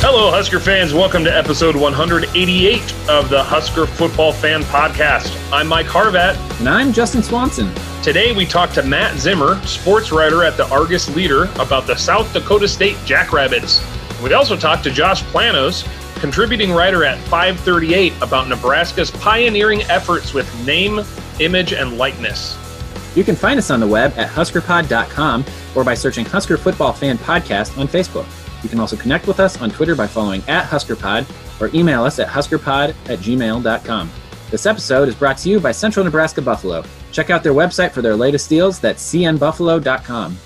Hello, Husker fans. Welcome to episode 188 of the Husker Football Fan Podcast. I'm Mike Harvat. And I'm Justin Swanson. Today we talk to Matt Zimmer, sports writer at the Argus Leader, about the South Dakota State Jackrabbits. We also talk to Josh Planos, contributing writer at 538, about Nebraska's pioneering efforts with name, image, and likeness. You can find us on the web at huskerpod.com or by searching Husker Football Fan Podcast on Facebook. You can also connect with us on Twitter by following at HuskerPod or email us at huskerpod at gmail.com. This episode is brought to you by Central Nebraska Buffalo. Check out their website for their latest deals. That's cnbuffalo.com.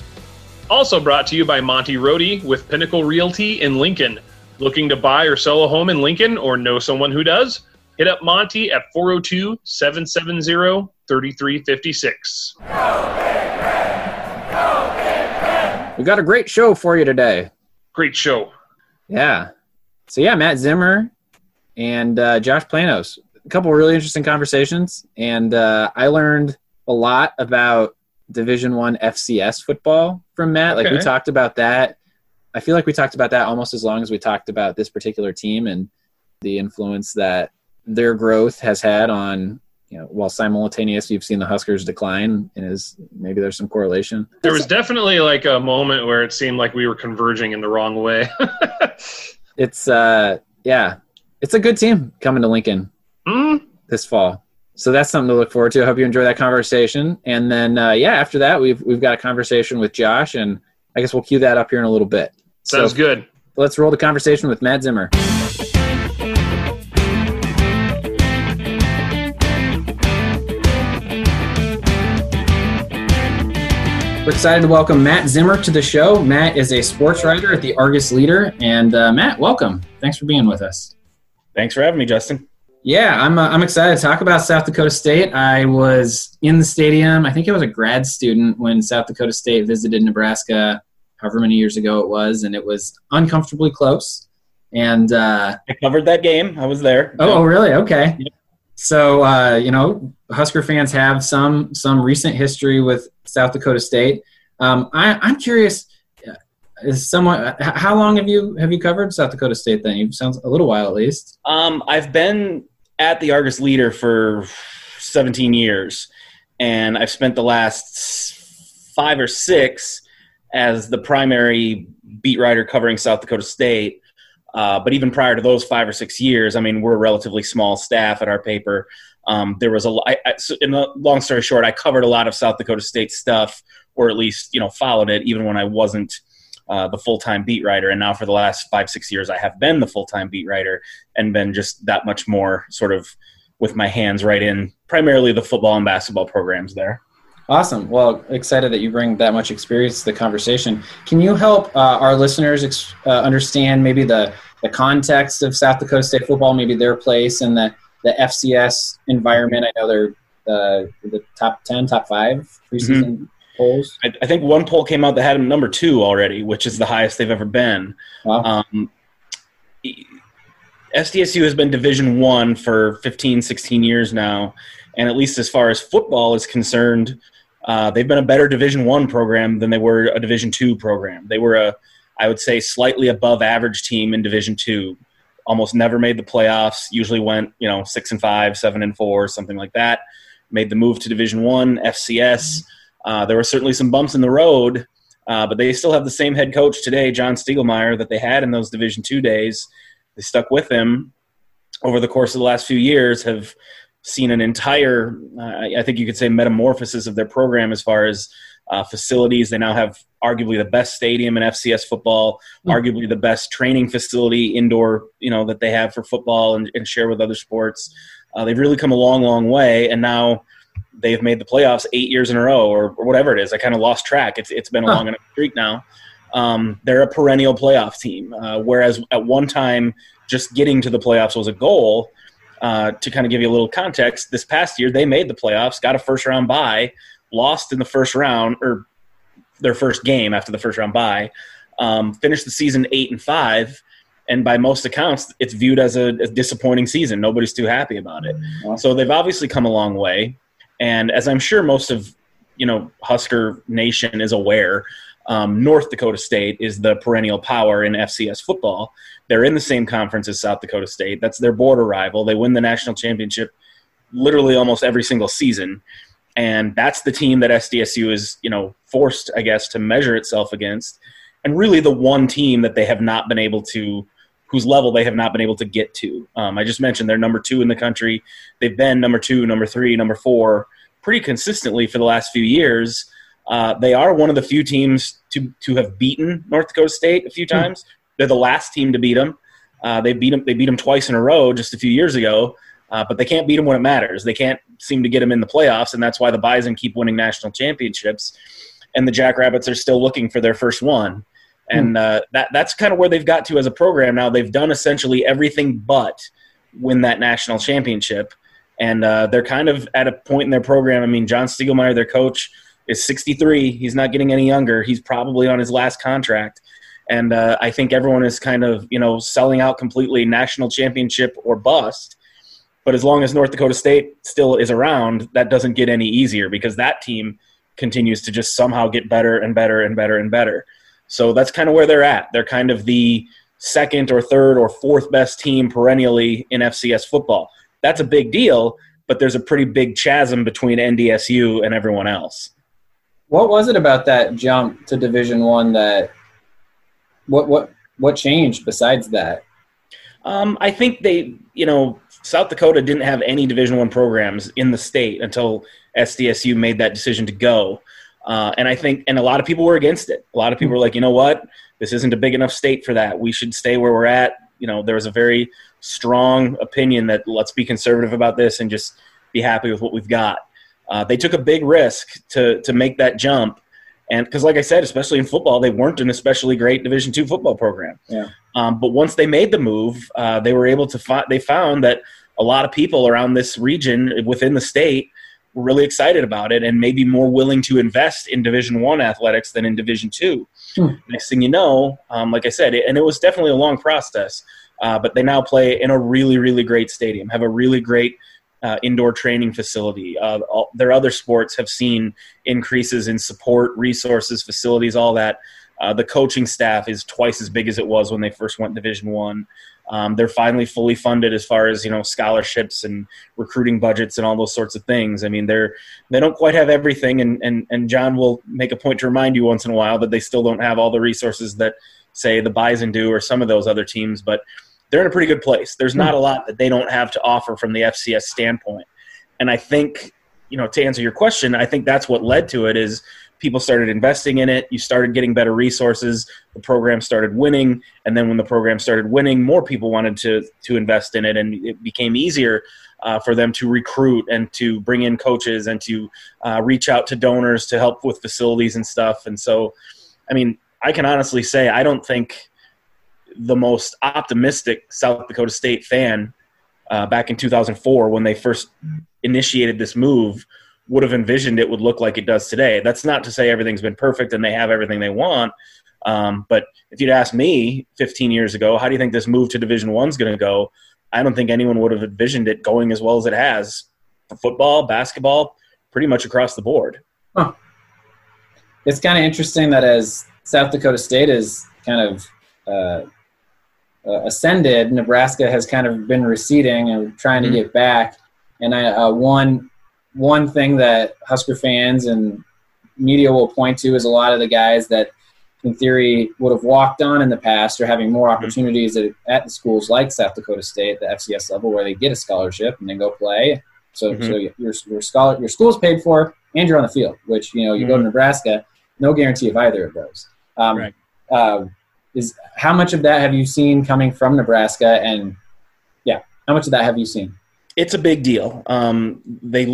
Also brought to you by Monty Rohde with Pinnacle Realty in Lincoln. Looking to buy or sell a home in Lincoln or know someone who does? Hit up Monty at 402 770 3356. We've got a great show for you today. Great show. Yeah. So yeah, Matt Zimmer and uh, Josh Planos. A couple of really interesting conversations, and uh, I learned a lot about Division One FCS football from Matt. Like we talked about that. I feel like we talked about that almost as long as we talked about this particular team and the influence that their growth has had on. You know, while simultaneous, you've seen the Huskers decline, and is maybe there's some correlation. There was definitely like a moment where it seemed like we were converging in the wrong way. It's uh, yeah, it's a good team coming to Lincoln. Hmm? this fall. So that's something to look forward to. I hope you enjoy that conversation. And then, uh, yeah, after that, we've we've got a conversation with Josh, and I guess we'll cue that up here in a little bit. Sounds so good. let's roll the conversation with Matt Zimmer. We're excited to welcome Matt Zimmer to the show. Matt is a sports writer at the Argus Leader, and uh, Matt, welcome. Thanks for being with us. Thanks for having me, Justin. Yeah, I'm, uh, I'm excited to talk about South Dakota State. I was in the stadium. I think I was a grad student when South Dakota State visited Nebraska, however many years ago it was, and it was uncomfortably close. And uh, I covered that game. I was there. oh, oh, really? Okay. Yep. So uh, you know, Husker fans have some some recent history with South Dakota State. Um, I, I'm curious. uh, Is someone? How long have you have you covered South Dakota State? Then you sounds a little while at least. Um, I've been at the Argus Leader for 17 years, and I've spent the last five or six as the primary beat writer covering South Dakota State. Uh, but even prior to those five or six years, I mean, we're a relatively small staff at our paper. Um, there was a, lo- I, I, so in a long story short, I covered a lot of South Dakota State stuff, or at least you know followed it, even when I wasn't uh, the full time beat writer. And now for the last five six years, I have been the full time beat writer and been just that much more sort of with my hands right in primarily the football and basketball programs there. Awesome. Well, excited that you bring that much experience to the conversation. Can you help uh, our listeners ex- uh, understand maybe the, the context of South Dakota State football, maybe their place in the, the FCS environment? I know they're uh, the top 10, top five preseason polls. I, I think one poll came out that had them number two already, which is the highest they've ever been. Wow. Um, SDSU has been Division One for 15, 16 years now, and at least as far as football is concerned, uh, they've been a better Division One program than they were a Division Two program. They were a, I would say, slightly above average team in Division Two. Almost never made the playoffs. Usually went, you know, six and five, seven and four, something like that. Made the move to Division One, FCS. Uh, there were certainly some bumps in the road, uh, but they still have the same head coach today, John Stiegelmeier, that they had in those Division Two days. They stuck with him over the course of the last few years. Have seen an entire, uh, I think you could say, metamorphosis of their program as far as uh, facilities. They now have arguably the best stadium in FCS football, Mm. arguably the best training facility indoor, you know, that they have for football and, and share with other sports. Uh, they've really come a long, long way, and now they've made the playoffs eight years in a row, or, or whatever it is. I kind of lost track. It's it's been a Huh. long enough streak now. um, they're a perennial playoff team. Uh, whereas at one time, just getting to the playoffs was a goal. Uh, to kind of give you a little context, this past year they made the playoffs, got a first round bye, lost in the first round or their first game after the first round bye, um, finished the season eight and five, and by most accounts, it's viewed as a, a disappointing season. Nobody's too happy about it. So they've obviously come a long way, and as I'm sure most of you know Husker Nation is aware, um, North Dakota State is the perennial power in FCS football. They're in the same conference as South Dakota State. That's their border rival. They win the national championship literally almost every single season. And that's the team that SDSU is, you know, forced, I guess, to measure itself against. And really the one team that they have not been able to, whose level they have not been able to get to. Um, I just mentioned they're number two in the country. They've been number two, number three, number four pretty consistently for the last few years. Uh, they are one of the few teams to to have beaten North Dakota State a few hmm. times. They're the last team to beat them. Uh, they beat them. They beat them twice in a row just a few years ago, uh, but they can't beat them when it matters. They can't seem to get them in the playoffs, and that's why the Bison keep winning national championships. And the Jackrabbits are still looking for their first one, and hmm. uh, that that's kind of where they've got to as a program now. They've done essentially everything but win that national championship, and uh, they're kind of at a point in their program. I mean, John Stiegelmeier, their coach is 63. He's not getting any younger. He's probably on his last contract. And uh, I think everyone is kind of, you know, selling out completely national championship or bust. But as long as North Dakota State still is around, that doesn't get any easier because that team continues to just somehow get better and better and better and better. So that's kind of where they're at. They're kind of the second or third or fourth best team perennially in FCS football. That's a big deal, but there's a pretty big chasm between NDSU and everyone else. What was it about that jump to Division One that what what what changed besides that? Um, I think they, you know, South Dakota didn't have any Division One programs in the state until SDSU made that decision to go. Uh, and I think, and a lot of people were against it. A lot of people were like, you know what, this isn't a big enough state for that. We should stay where we're at. You know, there was a very strong opinion that let's be conservative about this and just be happy with what we've got. Uh, they took a big risk to to make that jump, and because, like I said, especially in football, they weren't an especially great Division two football program. Yeah. Um, but once they made the move, uh, they were able to find. They found that a lot of people around this region within the state were really excited about it and maybe more willing to invest in Division One athletics than in Division Two. Hmm. Next thing you know, um, like I said, it, and it was definitely a long process. Uh, but they now play in a really, really great stadium, have a really great uh, indoor training facility. Uh, all, their other sports have seen increases in support, resources, facilities, all that. Uh, the coaching staff is twice as big as it was when they first went Division One. Um, they're finally fully funded as far as you know scholarships and recruiting budgets and all those sorts of things. I mean, they're they don't quite have everything, and and and John will make a point to remind you once in a while that they still don't have all the resources that say the Bison do or some of those other teams, but they're in a pretty good place. There's not a lot that they don't have to offer from the FCS standpoint. And I think, you know, to answer your question, I think that's what led to it is people started investing in it. You started getting better resources. The program started winning, and then when the program started winning, more people wanted to to invest in it, and it became easier uh, for them to recruit and to bring in coaches and to uh, reach out to donors to help with facilities and stuff. And so, I mean, I can honestly say I don't think the most optimistic South Dakota State fan uh, back in 2004 when they first initiated this move would have envisioned it would look like it does today. That's not to say everything's been perfect and they have everything they want. Um, but if you'd asked me 15 years ago, how do you think this move to Division One is going to go? I don't think anyone would have envisioned it going as well as it has for football, basketball, pretty much across the board. Huh. It's kind of interesting that as South Dakota State is kind of uh, uh, ascended, Nebraska has kind of been receding and trying mm-hmm. to get back. And I, uh, one one thing that Husker fans and media will point to is a lot of the guys that, in theory, would have walked on in the past are having more mm-hmm. opportunities mm-hmm. at, at, the schools like South Dakota State, the FCS level, where they get a scholarship and then go play. So, mm-hmm. so your your scholar your school's paid for and you're on the field. Which you know you mm-hmm. go to mm-hmm. Nebraska, no guarantee of either of those. Um, right. Uh, is how much of that have you seen coming from Nebraska? And yeah, how much of that have you seen? It's a big deal. Um, they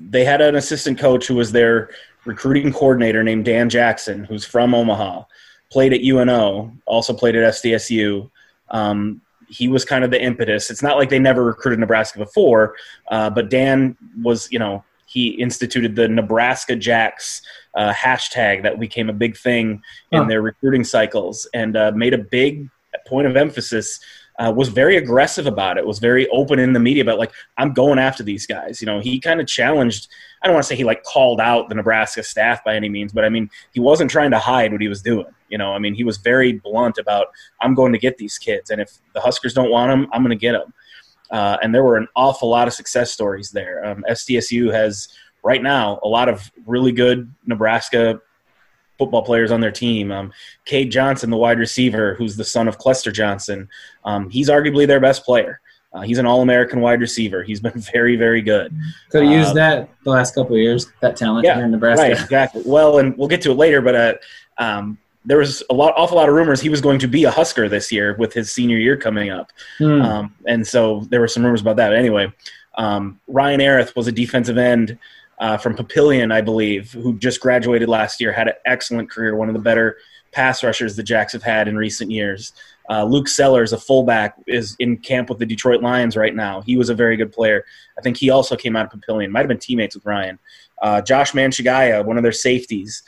they had an assistant coach who was their recruiting coordinator named Dan Jackson, who's from Omaha. played at UNO, also played at SDSU. Um, he was kind of the impetus. It's not like they never recruited Nebraska before, uh, but Dan was, you know, he instituted the Nebraska Jacks uh, hashtag that became a big thing in their recruiting cycles and uh, made a big point of emphasis uh, was very aggressive about it, was very open in the media about like, I'm going after these guys. You know, he kind of challenged, I don't want to say he like called out the Nebraska staff by any means, but I mean, he wasn't trying to hide what he was doing. You know, I mean, he was very blunt about, I'm going to get these kids. And if the Huskers don't want them, I'm going to get them. Uh, and there were an awful lot of success stories there. Um, SDSU has right now a lot of really good Nebraska football players on their team. Um, Cade Johnson, the wide receiver, who's the son of Clester Johnson, um, he's arguably their best player. Uh, he's an All-American wide receiver. He's been very, very good. Could have used uh, that the last couple of years. That talent yeah, here in Nebraska. Right, exactly. Well, and we'll get to it later, but uh, um, there was a lot, awful lot of rumors he was going to be a Husker this year with his senior year coming up, hmm. um, and so there were some rumors about that. But anyway, um, Ryan Earith was a defensive end uh, from Papillion, I believe, who just graduated last year, had an excellent career, one of the better pass rushers the Jacks have had in recent years. Uh, Luke Sellers, a fullback, is in camp with the Detroit Lions right now. He was a very good player. I think he also came out of Papillion. Might have been teammates with Ryan. Uh, Josh Manchagaya, one of their safeties.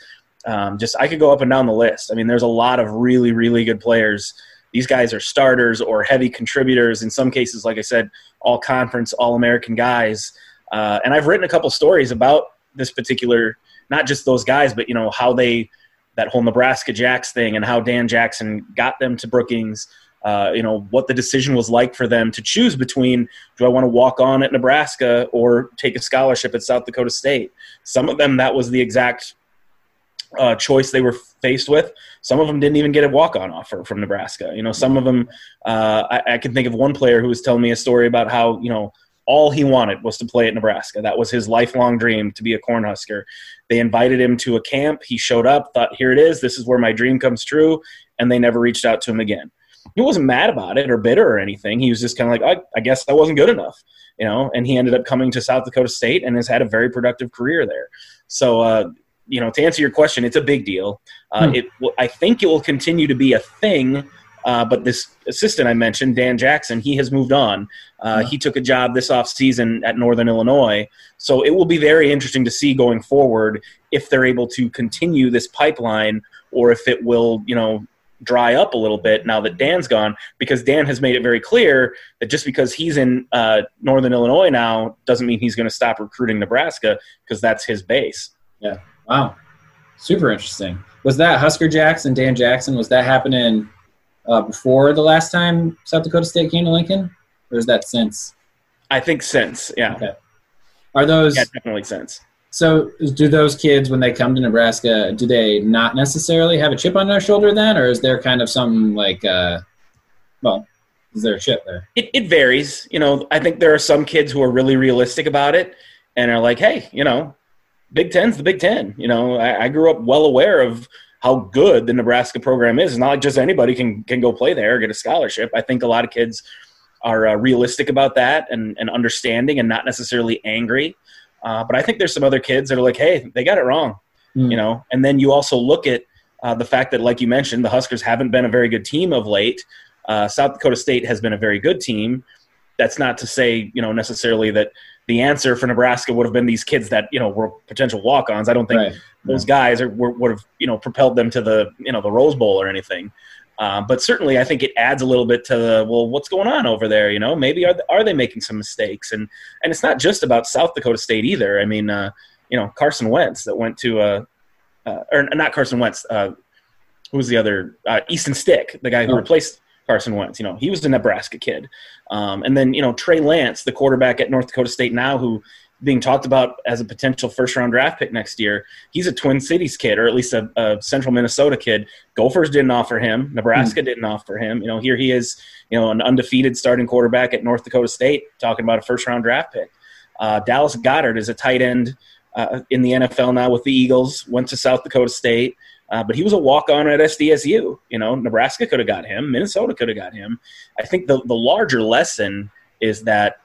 Um, just I could go up and down the list. I mean, there's a lot of really, really good players. These guys are starters or heavy contributors. In some cases, like I said, all conference, all American guys uh, and I've written a couple stories about this particular, not just those guys, but you know how they that whole Nebraska Jacks thing and how Dan Jackson got them to Brookings. Uh, you know what the decision was like for them to choose between do I want to walk on at Nebraska or take a scholarship at South Dakota State. Some of them that was the exact uh, choice they were faced with. Some of them didn't even get a walk on offer from Nebraska. You know, some of them uh, I, I can think of one player who was telling me a story about how you know all he wanted was to play at Nebraska. That was his lifelong dream to be a Cornhusker. They invited him to a camp. He showed up, thought, here it is. This is where my dream comes true. And they never reached out to him again. He wasn't mad about it or bitter or anything. He was just kind of like, I, I guess I wasn't good enough, you know. And he ended up coming to South Dakota State and has had a very productive career there. So, uh, you know, to answer your question, it's a big deal. Uh, hmm. It, I think it will continue to be a thing uh, but this assistant I mentioned, Dan Jackson, he has moved on. Uh, he took a job this offseason at Northern Illinois. So it will be very interesting to see going forward if they're able to continue this pipeline or if it will, you know, dry up a little bit now that Dan's gone because Dan has made it very clear that just because he's in uh, Northern Illinois now doesn't mean he's going to stop recruiting Nebraska because that's his base. Yeah. Wow. Super interesting. Was that Husker Jackson, Dan Jackson, was that happening uh, before the last time South Dakota State came to Lincoln, or is that since? I think since, yeah. Okay. Are those? Yeah, definitely since. So, do those kids, when they come to Nebraska, do they not necessarily have a chip on their shoulder then, or is there kind of something like, uh, well, is there a chip there? It, it varies. You know, I think there are some kids who are really realistic about it and are like, hey, you know, Big Ten's the Big Ten. You know, I, I grew up well aware of how good the Nebraska program is. It's not like just anybody can can go play there, get a scholarship. I think a lot of kids are uh, realistic about that and, and understanding and not necessarily angry. Uh, but I think there's some other kids that are like, hey, they got it wrong, mm. you know. And then you also look at uh, the fact that, like you mentioned, the Huskers haven't been a very good team of late. Uh, South Dakota State has been a very good team. That's not to say, you know, necessarily that the answer for Nebraska would have been these kids that you know were potential walk-ons. I don't think right. those guys are, were, would have you know propelled them to the you know the Rose Bowl or anything. Uh, but certainly, I think it adds a little bit to the well, what's going on over there? You know, maybe are are they making some mistakes? And and it's not just about South Dakota State either. I mean, uh, you know, Carson Wentz that went to uh, uh or not Carson Wentz. Uh, who was the other? Uh, Easton Stick, the guy who oh. replaced Carson Wentz. You know, he was a Nebraska kid. Um, and then, you know, Trey Lance, the quarterback at North Dakota State now, who being talked about as a potential first round draft pick next year. He's a Twin Cities kid, or at least a, a central Minnesota kid. Gophers didn't offer him. Nebraska mm. didn't offer him. You know, here he is, you know, an undefeated starting quarterback at North Dakota State talking about a first round draft pick. Uh, Dallas Goedert is a tight end uh, in the NFL now with the Eagles, went to South Dakota State. Uh, but he was a walk on at SDSU. You know, Nebraska could have got him, Minnesota could have got him. I think the, the larger lesson is that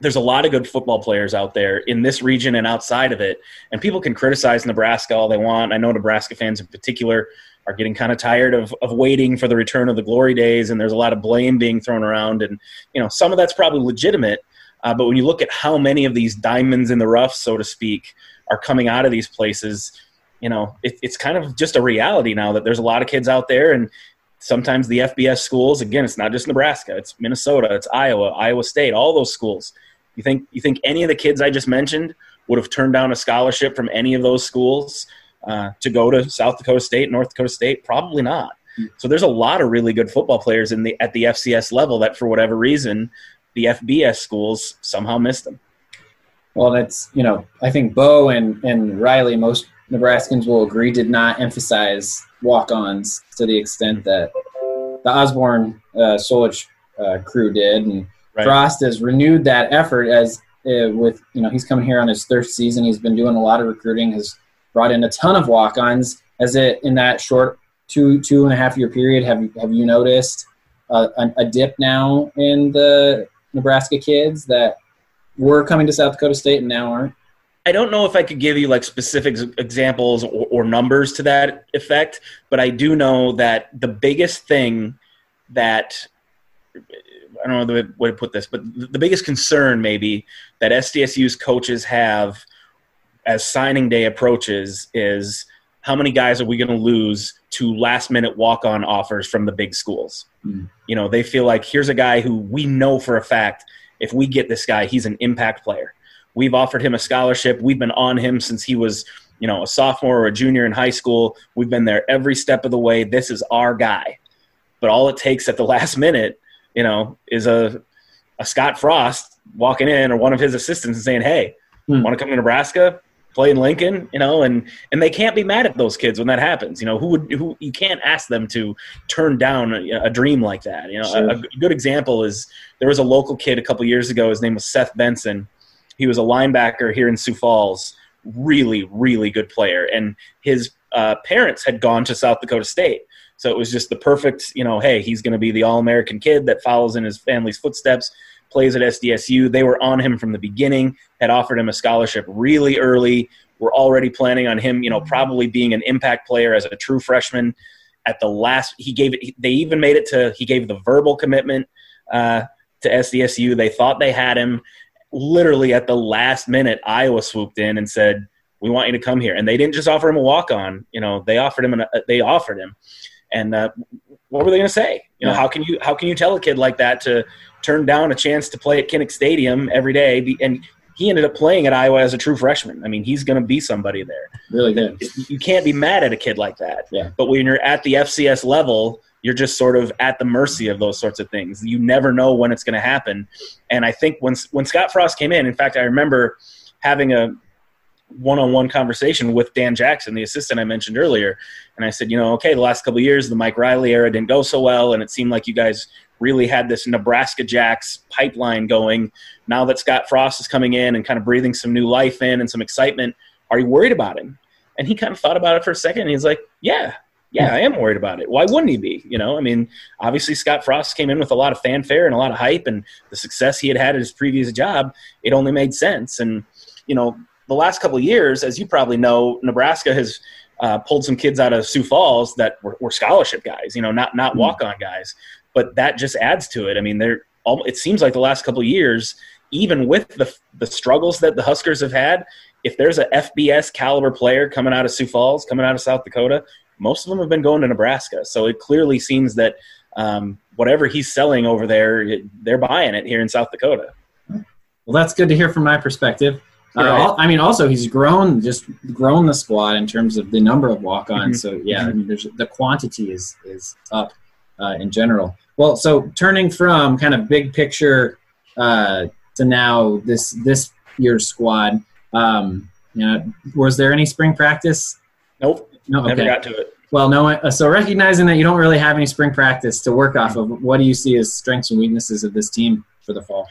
there's a lot of good football players out there in this region and outside of it. And people can criticize Nebraska all they want. I know Nebraska fans in particular are getting kind of tired of, of waiting for the return of the glory days, and there's a lot of blame being thrown around. And you know, some of that's probably legitimate, uh, but when you look at how many of these diamonds in the rough, so to speak, are coming out of these places, you know, it, it's kind of just a reality now that there's a lot of kids out there, and sometimes the FBS schools, again, it's not just Nebraska, it's Minnesota, it's Iowa, Iowa State, all those schools. You think you think any of the kids I just mentioned would have turned down a scholarship from any of those schools uh, to go to South Dakota State, North Dakota State? Probably not. So there's a lot of really good football players in the at the FCS level that, for whatever reason, the FBS schools somehow missed them. Well, that's you know, I think Bo and and Riley, most Nebraskans will agree, did not emphasize walk-ons to the extent that the Osborne uh, Solich uh, crew did, and right. Frost has renewed that effort as uh, with you know he's coming here on his third season. He's been doing a lot of recruiting. Has brought in a ton of walk-ons. As it in that short two two and a half year period, have have you noticed a, a dip now in the Nebraska kids that were coming to South Dakota State and now aren't? I don't know if I could give you like specific examples or, or, numbers to that effect, but I do know that the biggest thing that I don't know the way to put this, but the biggest concern maybe that SDSU's coaches have as signing day approaches is how many guys are we going to lose to last minute walk on offers from the big schools? Mm. You know, they feel like here's a guy who we know for a fact if we get this guy, he's an impact player. We've offered him a scholarship. We've been on him since he was, you know, a sophomore or a junior in high school. We've been there every step of the way. This is our guy. But all it takes at the last minute, you know, is a a Scott Frost walking in or one of his assistants and saying, "Hey, hmm. want to come to Nebraska? Play in Lincoln?" You know, and and they can't be mad at those kids when that happens. You know, who would who you can't ask them to turn down a, a dream like that. You know, sure. a, a, good example is there was a local kid a couple years ago. His name was Seth Benson he was a linebacker here in Sioux Falls, really, really good player. And his uh, parents had gone to South Dakota State. So it was just the perfect, you know, hey, he's going to be the all American kid that follows in his family's footsteps, plays at SDSU. They were on him from the beginning, had offered him a scholarship really early. We're already planning on him, you know, probably being an impact player as a true freshman. At the last, he gave it, they even made it to, he gave the verbal commitment uh, to SDSU. They thought they had him literally at the last minute, Iowa swooped in and said, "We want you to come here." And they didn't just offer him a walk on. You know, they offered him. An, uh, they offered him. And uh, what were they going to say? You know, yeah. how can you how can you tell a kid like that to turn down a chance to play at Kinnick Stadium every day? And he ended up playing at Iowa as a true freshman. I mean, he's going to be somebody there. Really good. You can't be mad at a kid like that. Yeah. But when you're at the FCS level, you're just sort of at the mercy of those sorts of things. You never know when it's going to happen. And I think when when Scott Frost came in, in fact, I remember having a one-on-one conversation with Dan Jackson, the assistant I mentioned earlier, and I said, you know, okay, the last couple years, the Mike Riley era didn't go so well, and it seemed like you guys really had this Nebraska Jacks pipeline going. Now that Scott Frost is coming in and kind of breathing some new life in and some excitement, are you worried about him? And he kind of thought about it for a second, and he's like, yeah, yeah, I am worried about it. Why wouldn't he be? You know, I mean, obviously Scott Frost came in with a lot of fanfare and a lot of hype, and the success he had had at his previous job, it only made sense. And you know, the last couple of years, as you probably know, Nebraska has uh, pulled some kids out of Sioux Falls that were, were scholarship guys. You know, not not hmm. walk on guys, but that just adds to it. I mean, they're it seems like the last couple of years, even with the the struggles that the Huskers have had, if there's a FBS caliber player coming out of Sioux Falls, coming out of South Dakota, most of them have been going to Nebraska. So it clearly seems that um, whatever he's selling over there, they're buying it here in South Dakota. Well, that's good to hear from my perspective. Uh, right. I mean, also he's grown, just grown the squad in terms of the number of walk-ons. Mm-hmm. So yeah, I mean, the quantity is is up uh, in general. Well, so turning from kind of big picture uh, to now this this year's squad, um, you know, was there any spring practice? Nope. No, okay. never got to it. Well, no. So recognizing that you don't really have any spring practice to work off of, what do you see as strengths and weaknesses of this team for the fall?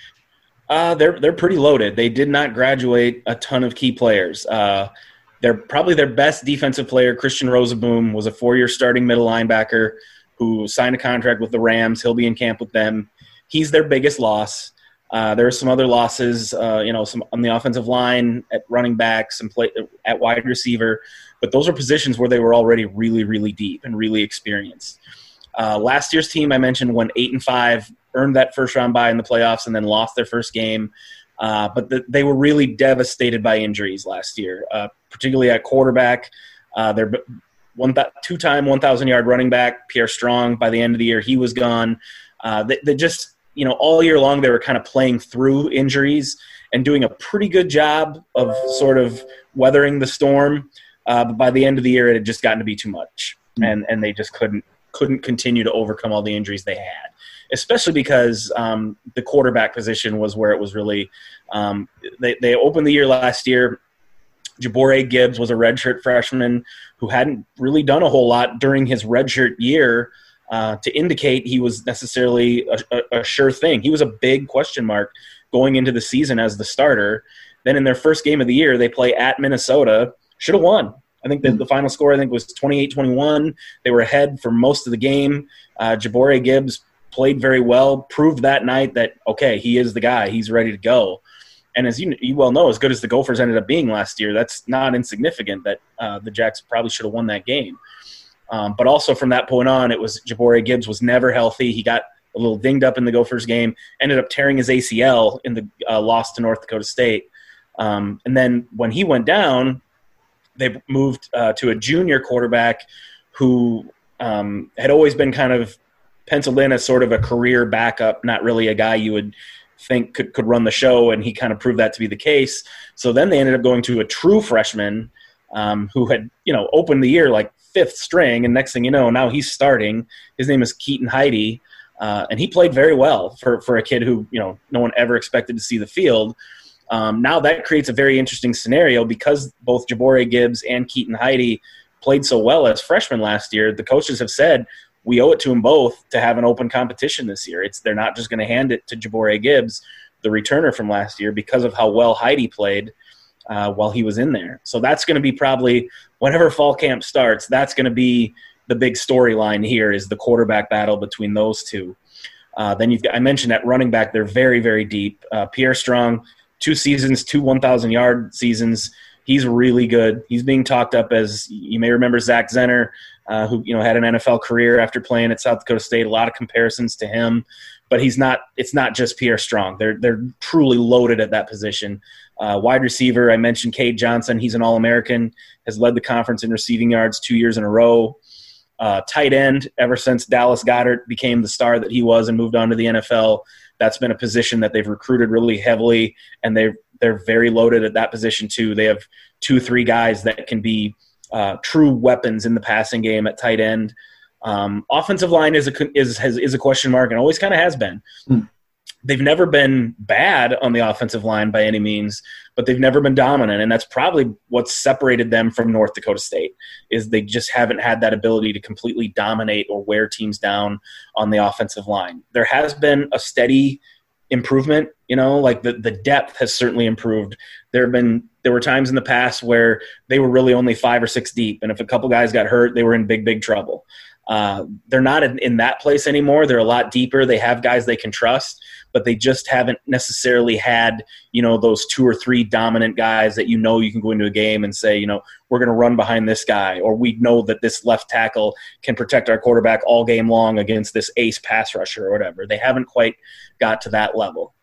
Uh, they're they're pretty loaded. They did not graduate a ton of key players. Uh, they're probably their best defensive player, Christian Rozeboom, was a four-year starting middle linebacker who signed a contract with the Rams. He'll be in camp with them. He's their biggest loss. Uh, there are some other losses, uh, you know, some on the offensive line, at running back, some play at wide receiver, but those are positions where they were already really, really deep and really experienced. Uh, last year's team I mentioned went eight and five, earned that first round bye in the playoffs, and then lost their first game. Uh, but the, they were really devastated by injuries last year, uh, particularly at quarterback. Uh, their one th- two-time 1,000 yard running back Pierre Strong. By the end of the year, he was gone. Uh, they, they just you know, all year long they were kind of playing through injuries and doing a pretty good job of sort of weathering the storm. Uh, but by the end of the year, it had just gotten to be too much, mm-hmm. and and they just couldn't couldn't continue to overcome all the injuries they had. Especially because um, the quarterback position was where it was really. Um, they they opened the year last year. J'Bore Gibbs was a redshirt freshman who hadn't really done a whole lot during his redshirt year uh, to indicate he was necessarily a, a, a, sure thing. He was a big question mark going into the season as the starter. Then in their first game of the year, they play at Minnesota. Should have won. I think the, the final score I think was 28-21. They were ahead for most of the game. Uh, J'Bore Gibbs played very well, proved that night that okay, he is the guy. He's ready to go. And as you, you well know, as good as the Gophers ended up being last year, that's not insignificant. That uh, the Jacks probably should have won that game. Um, but also from that point on, it was J'Bore Gibbs was never healthy. He got a little dinged up in the Gophers game, ended up tearing his ACL in the uh, loss to North Dakota State. Um, and then when he went down, they moved uh, to a junior quarterback who um, had always been kind of penciled in as sort of a career backup, not really a guy you would think could, could run the show, and he kind of proved that to be the case. So then they ended up going to a true freshman um, who had you know opened the year like fifth string, and next thing you know, now he's starting. His name is Keaton Heide, uh, and he played very well for for a kid who you know no one ever expected to see the field. Um, now that creates a very interesting scenario because both J'Bore Gibbs and Keaton Heide played so well as freshmen last year. The coaches have said we owe it to them both to have an open competition this year. It's they're not just going to hand it to J'Bore Gibbs, the returner from last year, because of how well Heide played uh, while he was in there. So that's going to be probably whenever fall camp starts. That's going to be the big storyline here is the quarterback battle between those two. Uh, then you've got, I mentioned at running back they're very very deep. Uh, Pierre Strong, two seasons, two 1,000 yard seasons. He's really good. He's being talked up as you may remember Zach Zenner, uh, who you know had an NFL career after playing at South Dakota State. A lot of comparisons to him, but he's not. It's not just Pierre Strong. They're they're truly loaded at that position. Uh, wide receiver, I mentioned Cade Johnson. He's an All American, has led the conference in receiving yards two years in a row. Uh, tight end, ever since Dallas Goedert became the star that he was and moved on to the NFL, that's been a position that they've recruited really heavily, and they're they're very loaded at that position too. They have two, three guys that can be uh, true weapons in the passing game at tight end. Um, offensive line is a is has, is a question mark and always kind of has been. Hmm they've never been bad on the offensive line by any means, but they've never been dominant, and that's probably what's separated them from North Dakota State. Is they just haven't had that ability to completely dominate or wear teams down on the offensive line. There has been a steady improvement, you know, like the the depth has certainly improved. There have been there were times in the past where they were really only five or six deep, and if a couple guys got hurt, they were in big big trouble. Uh, they're not in, in that place anymore. They're a lot deeper. They have guys they can trust but they just haven't necessarily had you know those two or three dominant guys that you know you can go into a game and say you know we're going to run behind this guy or we know that this left tackle can protect our quarterback all game long against this ace pass rusher or whatever. They haven't quite got to that level.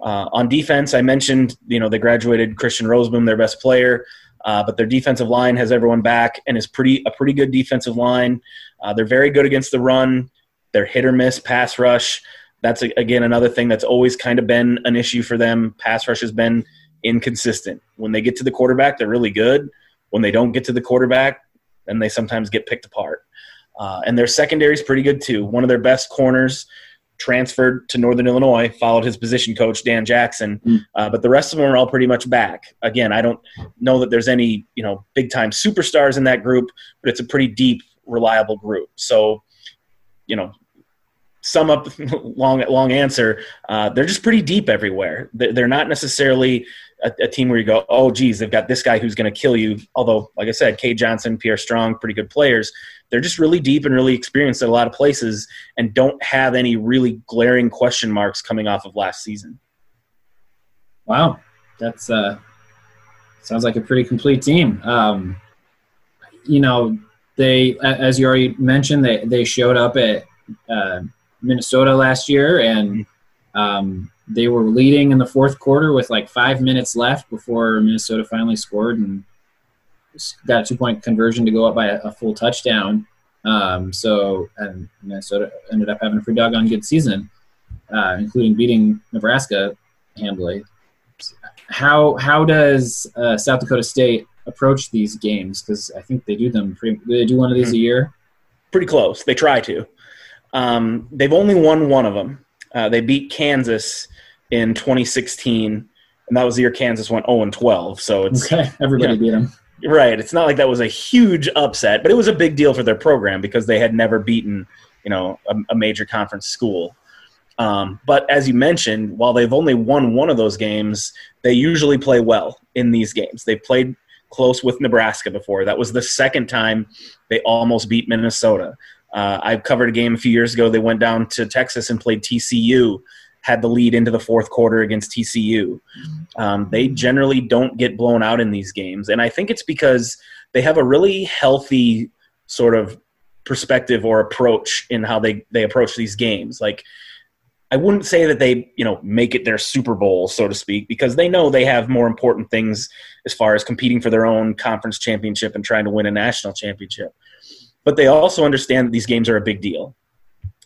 Uh, on defense, I mentioned you know they graduated Christian Rozeboom their best player. Uh, but their defensive line has everyone back and is pretty a pretty good defensive line. Uh, they're very good against the run. They're hit or miss pass rush that's again another thing that's always kind of been an issue for them. Pass rush has been inconsistent. When they get to the quarterback, they're really good. When they don't get to the quarterback, then they sometimes get picked apart. Uh, and their secondary is pretty good too. One of their best corners transferred to Northern Illinois, followed his position coach Dan Jackson, mm. uh, but the rest of them are all pretty much back. Again, I don't know that there's any you know big time superstars in that group, but it's a pretty deep, reliable group. So, you know, sum up long long answer uh, they're just pretty deep everywhere. They're not necessarily a, a, team where you go oh geez they've got this guy who's going to kill you. Although like i said Cade johnson pierre strong pretty good players. They're just really deep and really experienced at a lot of places and don't have any really glaring question marks coming off of last season. Wow, that's uh, sounds like a pretty complete team. Um, you know, they as you already mentioned, they they showed up at uh, Minnesota last year and um, they were leading in the fourth quarter with like five minutes left before Minnesota finally scored and got a two point conversion to go up by a, a full touchdown. Um, so and Minnesota ended up having a pretty doggone good season, uh, including beating Nebraska handily. How how does uh, South Dakota State approach these games? Because I think they do them. Pretty, they do one of these a year. Pretty close. They try to. Um, they've only won one of them. Uh, they beat Kansas in 2016, and that was the year Kansas went 0 and 12. So it's okay. Everybody beat them. Right. It's not like that was a huge upset, but it was a big deal for their program because they had never beaten, you know, a, a major conference school. Um, but as you mentioned, while they've only won one of those games, they usually play well in these games. They played close with Nebraska before. That was the second time they almost beat Minnesota. Uh, I covered a game a few years ago. They went down to Texas and played TCU, had the lead into the fourth quarter against TCU. Um, they generally don't get blown out in these games. And I think it's because they have a really healthy sort of perspective or approach in how they, they approach these games. Like, I wouldn't say that they, you know, make it their Super Bowl, so to speak, because they know they have more important things as far as competing for their own conference championship and trying to win a national championship but they also understand that these games are a big deal.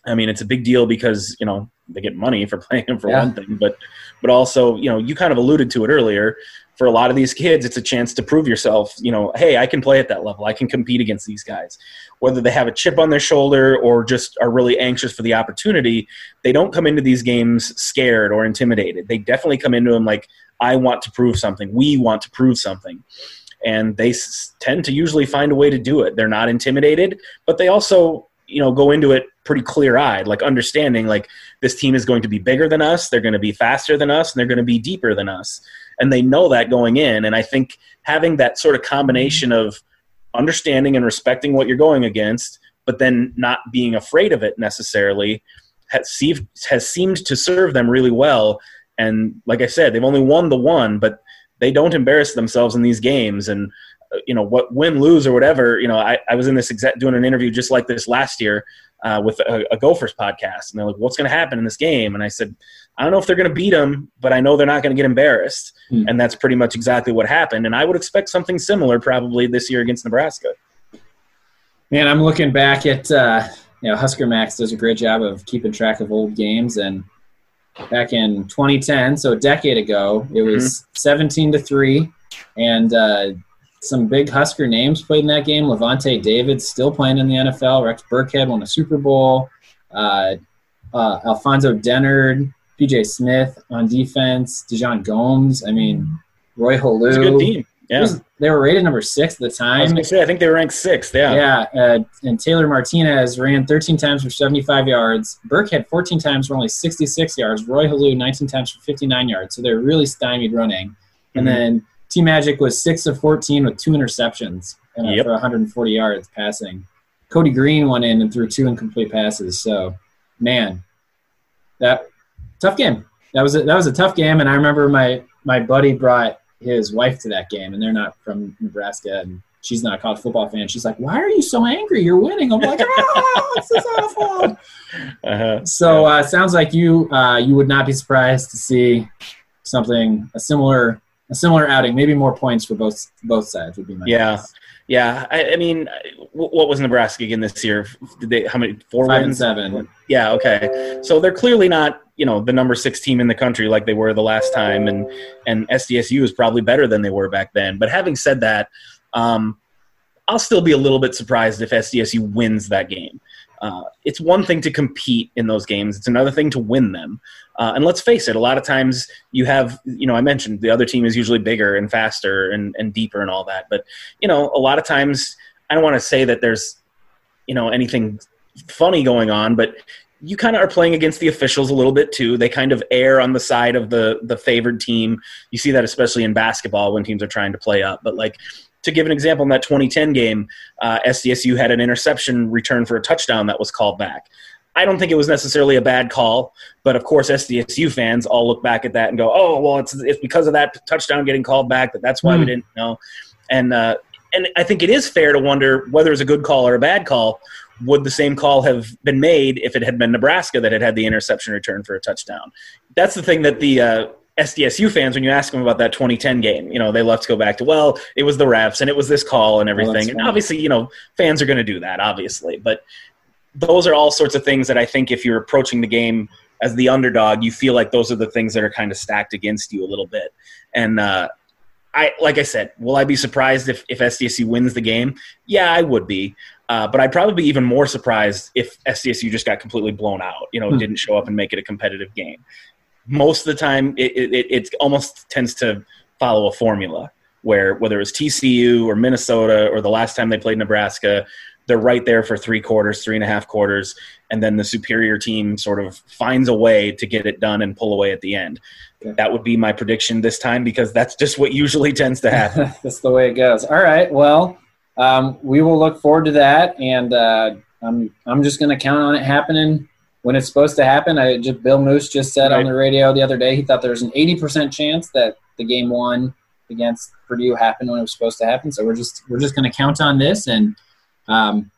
I mean, it's a big deal because you know they get money for playing them for yeah. one thing, but but also you know you kind of alluded to it earlier. For a lot of these kids, it's a chance to prove yourself. You know, hey, I can play at that level. I can compete against these guys. Whether they have a chip on their shoulder or just are really anxious for the opportunity, they don't come into these games scared or intimidated. They definitely come into them like, I want to prove something. We want to prove something and they s- tend to usually find a way to do it. They're not intimidated, but they also you know go into it pretty clear eyed, like understanding like this team is going to be bigger than us, they're going to be faster than us, and they're going to be deeper than us, and they know that going in. And I think having that sort of combination of understanding and respecting what you're going against, but then not being afraid of it necessarily has, has seemed to serve them really well. And like I said, they've only won the one, but they don't embarrass themselves in these games. And uh, you know what win lose or whatever you know i, I was in this exact doing an interview just like this last year uh, with a, a, gophers podcast. And they're like what's going to happen in this game? And i said i don't know if they're going to beat them but i know they're not going to get embarrassed. Hmm. and that's pretty much exactly what happened. And i would expect something similar probably this year against nebraska. Man i'm looking back at uh, you know HuskerMax does a great job of keeping track of old games. And back in 2010, so a decade ago. It was mm-hmm. 17 to three, and uh, some big Husker names played in that game. Lavonte David still playing in the NFL. Rex Burkhead won a Super Bowl. Uh, uh, Alfonso Dennard, PJ Smith on defense. Dejon Gomes. I mean, Roy Helu. good team. Yeah. Was, they were rated number six at the time. I, say, I think they were ranked sixth. Yeah. Yeah. Uh, and Taylor Martinez ran 13 times for 75 yards. Burkhead 14 times for only 66 yards. Roy Helu 19 times for 59 yards. So they're really stymied running. Mm-hmm. And then T Magic was six of 14 with two interceptions uh, yep. for 140 yards passing. Cody Green went in and threw two incomplete passes. So, man, that tough game. That was a, that was a tough game. And I remember my my buddy brought his wife to that game, and they're not from Nebraska, and she's not a college football fan. She's like, "Why are you so angry? You're winning." I'm like, "Oh, this is awful." Uh-huh. So uh, sounds like you uh, you would not be surprised to see something a similar a similar outing, maybe more points for both both sides would be my yeah. Guess. Yeah, I, I, mean, what was Nebraska again this year? Did they how many four Five wins? And seven. Yeah, okay. So they're clearly not you know the number six team in the country like they were the last time, and and SDSU is probably better than they were back then. But having said that, um, I'll still be a little bit surprised if SDSU wins that game. Uh, it's one thing to compete in those games; it's another thing to win them. Uh, and let's face it, a lot of times you have, you know, I mentioned the other team is usually bigger and faster and, and deeper and all that. But you know, a lot of times I don't want to say that there's, you know, anything funny going on, but you kind of are playing against the officials a little bit too. They kind of err on the side of the the favored team. You see that especially in basketball when teams are trying to play up. But like to give an example, in that 2010 game, uh, SDSU had an interception return for a touchdown that was called back. I don't think it was necessarily a bad call, but of course SDSU fans all look back at that and go, "Oh, well, it's it's because of that touchdown getting called back that that's why mm. we hmm. didn't know." And uh, and I think it is fair to wonder whether it's a good call or a bad call. Would the same call have been made if it had been Nebraska that had had the interception return for a touchdown? That's the thing that the uh, SDSU fans, when you ask them about that 2010 game, you know, they love to go back to, well, it was the refs and it was this call and everything. Well, and obviously, you know, fans are going to do that, obviously. But those are all sorts of things that I think if you're approaching the game as the underdog, you feel like those are the things that are kind of stacked against you a little bit. And uh, I, like I said, will I be surprised if, if SDSU wins the game? Yeah, I would be. Uh, but I'd probably be even more surprised if SDSU just got completely blown out, you know, hmm. didn't show up and make it a competitive game. Most of the time, it, it, it almost tends to follow a formula where whether it was TCU or Minnesota or the last time they played Nebraska, they're right there for three quarters, three and a half quarters, and then the superior team sort of finds a way to get it done and pull away at the end. Okay. That would be my prediction this time because that's just what usually tends to happen. that's the way it goes. All right. Well, um, we will look forward to that, and uh, I'm I'm just going to count on it happening when it's supposed to happen. I just Bill Moos just said right. on the radio the other day he thought there was an 80% chance that the game one against Purdue happened when it was supposed to happen. So we're just we're just going to count on this and um,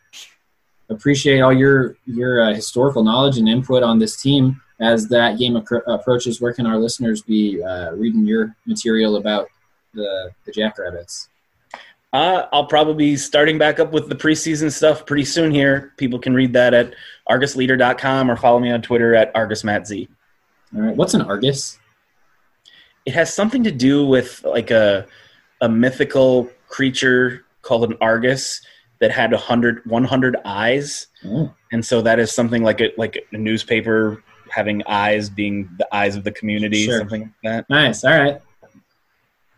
appreciate all your your uh, historical knowledge and input on this team as that game approaches. Where can our listeners be uh, reading your material about the the Jackrabbits? Uh, I'll probably be starting back up with the preseason stuff pretty soon here. People can read that at argusleader.com or follow me on Twitter at argusmatz. All right. What's an Argus? It has something to do with like a a mythical creature called an Argus that had 100, 100 eyes. Mm. And so that is something like a, like a newspaper having eyes being the eyes of the community, sure. something like that. Nice. All right.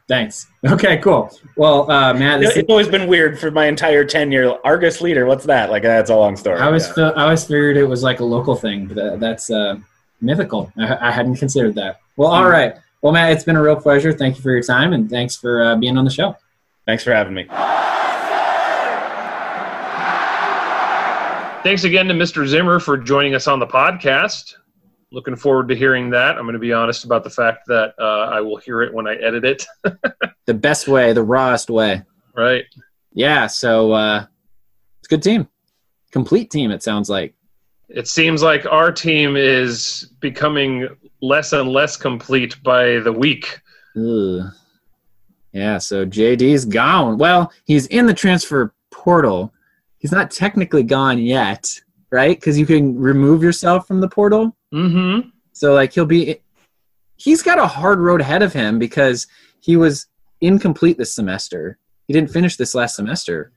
Thanks. Okay, cool. Well, uh, Matt, it's is- always been weird for my entire tenure. Argus leader, what's that? Like that's a long story. I always, yeah. I always figured it was like a local thing, but that's uh, mythical. I, I, hadn't considered that. Well, all mm. right. Well, Matt, it's been a real pleasure. Thank you for your time, and thanks for uh, being on the show. Thanks for having me. Thanks again to Mr. Zimmer for joining us on the podcast. Looking forward to hearing that. I'm going to be honest about the fact that uh, I will hear it when I edit it. the best way, the rawest way. Right. Yeah. So uh, it's a good team. Complete team, it sounds like. It seems like our team is becoming less and less complete by the week. Ugh. Yeah, so JD's gone. Well, he's in the transfer portal, he's not technically gone yet, right? Because you can remove yourself from the portal. Mm-hmm. So like he'll be, he's got a hard road ahead of him because he was incomplete this semester. He didn't finish this last semester.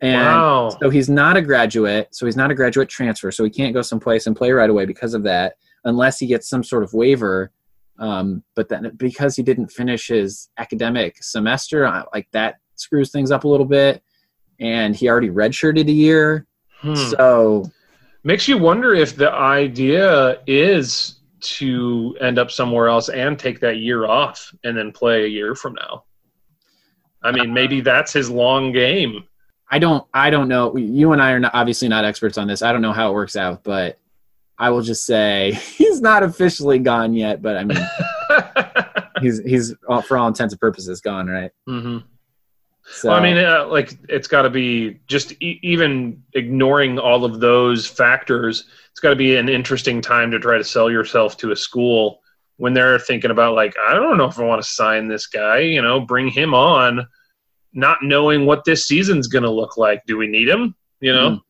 And wow. so he's not a graduate. So he's not a graduate transfer. So he can't go someplace and play right away because of that, unless he gets some sort of waiver. Um, but then because he didn't finish his academic semester, like that screws things up a little bit and he already redshirted a year. Hmm. So makes you wonder if the idea is to end up somewhere else and take that year off and then play a year from now. I mean, maybe that's his long game. I don't I don't know. You and I are not, obviously not experts on this. I don't know how it works out, but I will just say he's not officially gone yet, but I mean he's he's for all intents and purposes gone, right? hmm so, well, I mean, uh, like it's got to be just e- even ignoring all of those factors. It's got to be an interesting time to try to sell yourself to a school when they're thinking about like, I don't know if I want to sign this guy. You know, bring him on, not knowing what this season's going to look like. Do we need him? You know. Mm.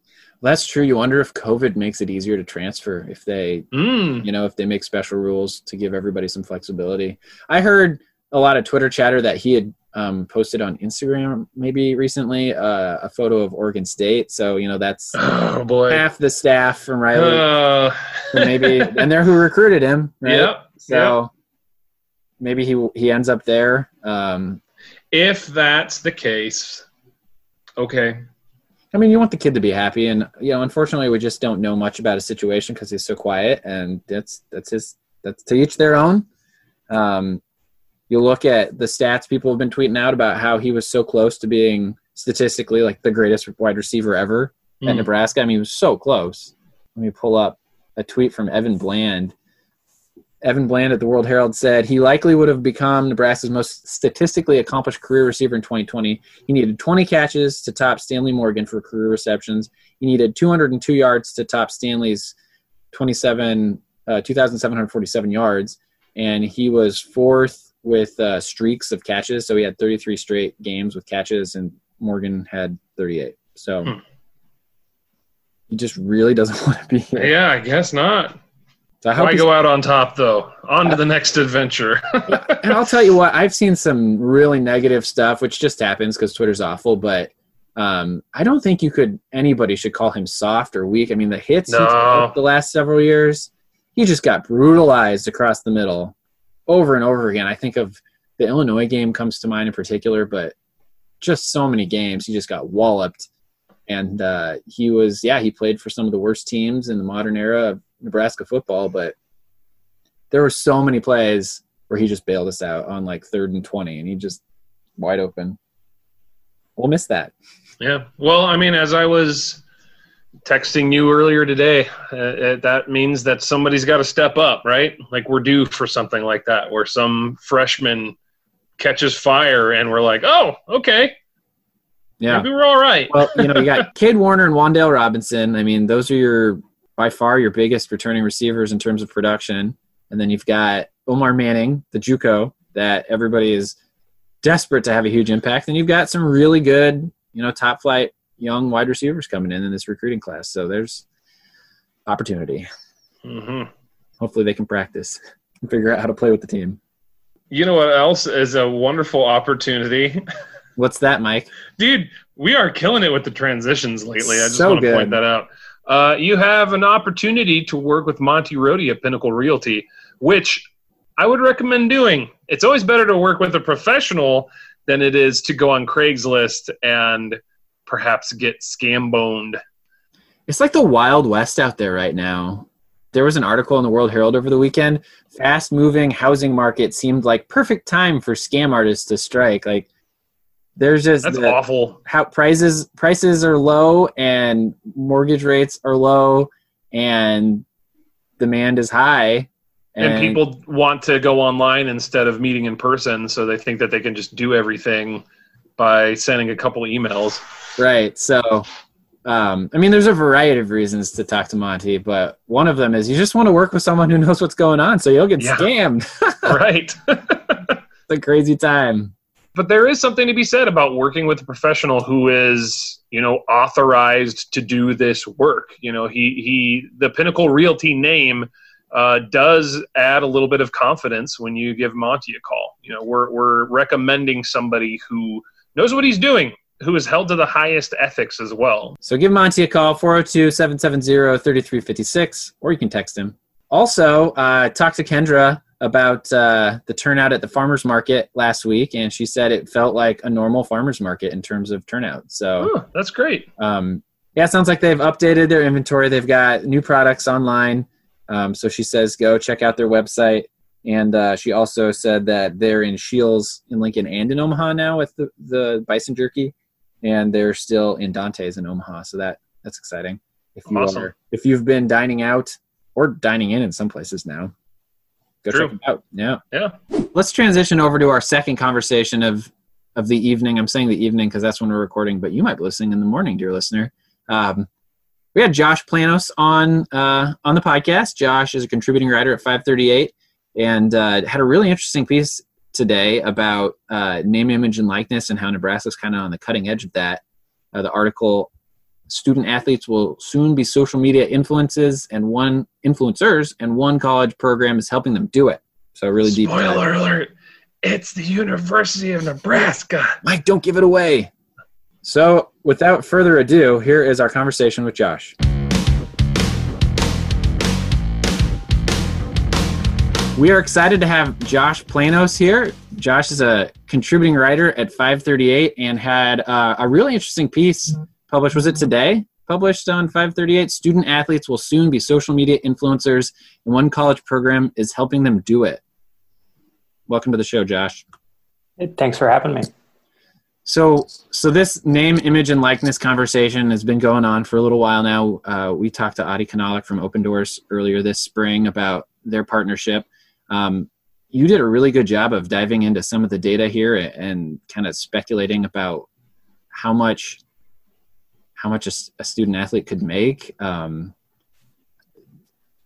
That's true. You wonder if COVID makes it easier to transfer if they, mm. you know, if they make special rules to give everybody some flexibility. I heard a lot of Twitter chatter that he had um, posted on Instagram maybe recently uh, a photo of Oregon State. So you know that's oh, half the staff from Riley. Uh. so maybe and they're who recruited him. Right? Yep. So yep. maybe he he ends up there. Um, if that's the case, okay. I mean, you want the kid to be happy, and you know, unfortunately, we just don't know much about his situation because he's so quiet, and that's that's his that's to each their own. Um, you look at the stats people have been tweeting out about how he was so close to being statistically like the greatest wide receiver ever mm. at Nebraska. I mean, he was so close. let me pull up a tweet from Evan Bland. Evan Bland at the World Herald said he likely would have become Nebraska's most statistically accomplished career receiver in 2020. He needed 20 catches to top Stanley Morgan for career receptions. He needed 202 yards to top Stanley's 27 uh, 2,747 yards, and he was fourth with uh, streaks of catches. So he had 33 straight games with catches, and Morgan had 38. So hmm. he just really doesn't want to be here. Yeah, I guess not. So I Why go out on top though? On to the next adventure. and I'll tell you what, I've seen some really negative stuff, which just happens because Twitter's awful. But um, I don't think you could anybody should call him soft or weak. I mean, the hits no. the last several years, he just got brutalized across the middle over and over again. I think of the Illinois game comes to mind in particular, but just so many games he just got walloped. And uh, he was, yeah, he played for some of the worst teams in the modern era of Nebraska football, but there were so many plays where he just bailed us out on like third and 20 and he just wide open. We'll miss that. Yeah. Well, I mean, as I was texting you earlier today, uh, uh that means that somebody's got to step up, right? Like we're due for something like that, where some freshman catches fire and we're like, oh, okay. Yeah. Maybe we're all right. well, you know, you got Cade Warner and Wan'Dale Robinson. I mean, those are your by far your biggest returning receivers in terms of production. And then you've got Omar Manning, the JUCO, that everybody is desperate to have a huge impact. And you've got some really good, you know, top flight young wide receivers coming in in this recruiting class. So there's opportunity. Mm-hmm. Hopefully they can practice and figure out how to play with the team. You know what else is a wonderful opportunity? What's that, Mike? Dude, we are killing it with the transitions lately. I just so want to good. point that out. Uh, you have an opportunity to work with Monty Rohde at Pinnacle Realty, which I would recommend doing. It's always better to work with a professional than it is to go on Craigslist and – perhaps get scam boned. It's like the Wild West out there right now. There was an article in the World Herald over the weekend. Fast moving housing market seemed like perfect time for scam artists to strike. Like there's just that's the, awful. How prices prices are low and mortgage rates are low and demand is high. And, and people want to go online instead of meeting in person, so they think that they can just do everything by sending a couple emails. Right. So, um, I mean, there's a variety of reasons to talk to Monty, but one of them is you just want to work with someone who knows what's going on, so you'll get yeah. scammed. right. it's a crazy time. But there is something to be said about working with a professional who is, you know, authorized to do this work. You know, he he the Pinnacle Realty name uh, does add a little bit of confidence when you give Monty a call. You know, we're we're recommending somebody who knows what he's doing who is held to the highest ethics as well. So give Monty a call, 402 770 3356, or you can text him. Also, uh, talked to Kendra about uh, the turnout at the farmers market last week, and she said it felt like a normal farmers market in terms of turnout. So oh, that's great. Um, yeah, it sounds like they've updated their inventory. They've got new products online. Um, so she says go check out their website. And uh, she also said that they're in Shields in Lincoln and in Omaha now with the, the bison jerky and they're still in Dante's in Omaha. So that that's exciting. If you awesome. are if you've been dining out or dining in in some places now, go True. check them out. Yeah, yeah. Let's transition over to our second conversation of of the evening. I'm saying the evening because that's when we're recording, but you might be listening in the morning, dear listener. Um, we had Josh Planos on uh, on the podcast. Josh is a contributing writer at 538 and uh, had a really interesting piece today about uh, name, image, and likeness and how Nebraska's kind of on the cutting edge of that. Uh, the article student athletes will soon be social media influences and one influencers and one college program is helping them do it. So really deep spoiler alert it's the university of nebraska. Mike don't give it away. So without further ado here is our conversation with josh We are excited to have Josh Planos here. Josh is a contributing writer at 538 and had uh, a really interesting piece published. Was it today? Published on 538. Student athletes will soon be social media influencers, and one college program is helping them do it. Welcome to the show, Josh. Thanks for having me. So, so this name, image, and likeness conversation has been going on for a little while now. Uh, we talked to Adi Kunalic from Opendorse earlier this spring about their partnership. Um, you did a really good job of diving into some of the data here and kind of speculating about how much how much a, a student athlete could make. Um,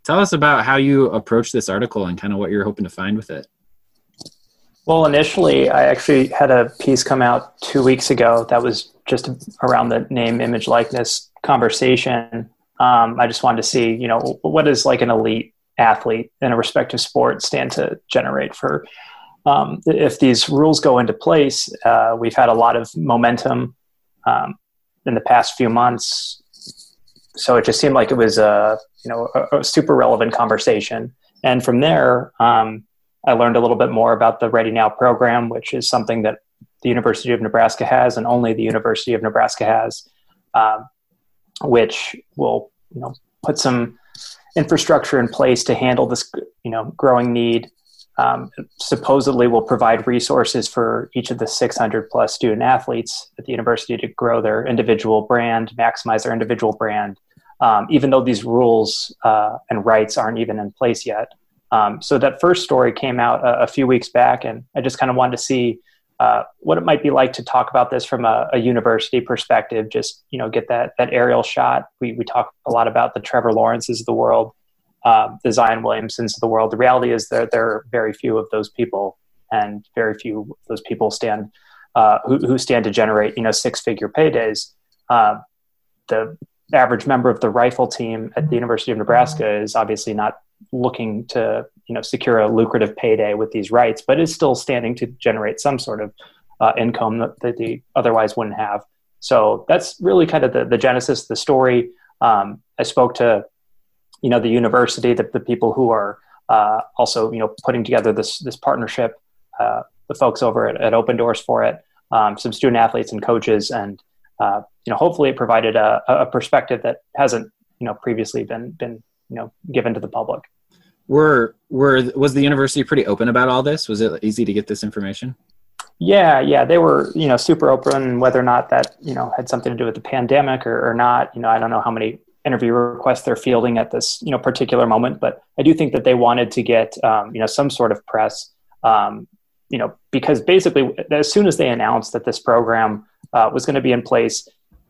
tell us about how you approached this article and kind of what you're hoping to find with it. Well, initially, I actually had a piece come out two weeks ago that was just around the name, image, likeness conversation. Um, I just wanted to see, you know, what is like an elite athlete in a respective sport stand to generate for um, if these rules go into place. Uh, we've had a lot of momentum um, in the past few months, so it just seemed like it was a you know a, a super relevant conversation. And from there, um, I learned a little bit more about the Ready Now program, which is something that the University of Nebraska has, and only the University of Nebraska has, um, which will you know put some infrastructure in place to handle this you know growing need. Um, supposedly will provide resources for each of the 600 plus student athletes at the university to grow their individual brand, maximize their individual brand, um, even though these rules uh, and rights aren't even in place yet. Um, so that first story came out a, a, few weeks back, and I just kind of wanted to see uh, what it might be like to talk about this from a, a, university perspective. Just you know, get that that aerial shot. We we talk a lot about the Trevor Lawrences of the world, um, the Zion Williamsons of the world. The reality is that there are very few of those people, and very few of those people stand uh, who, who, stand to generate you know six figure paydays. Uh, the average member of the rifle team at the University of Nebraska is obviously not looking to you know secure a lucrative payday with these rights, but is still standing to generate some sort of uh, income that, that they otherwise wouldn't have. So that's really kind of the, the genesis the story. Um, I spoke to you know the university, the, the people who are uh, also you know putting together this this partnership, uh, the folks over at, at Doors for it, um, some student athletes and coaches, and uh, you know hopefully it provided a, a perspective that hasn't you know previously been been you know given to the public. Were were was the university pretty open about all this? Was it easy to get this information? Yeah, yeah, they were you know super open. Whether or not that you know had something to do with the pandemic or, or not, you know, I don't know how many interview requests they're fielding at this you know particular moment, but I do think that they wanted to get um, you know some sort of press. Um, you know, because basically, as soon as they announced that this program uh, was going to be in place,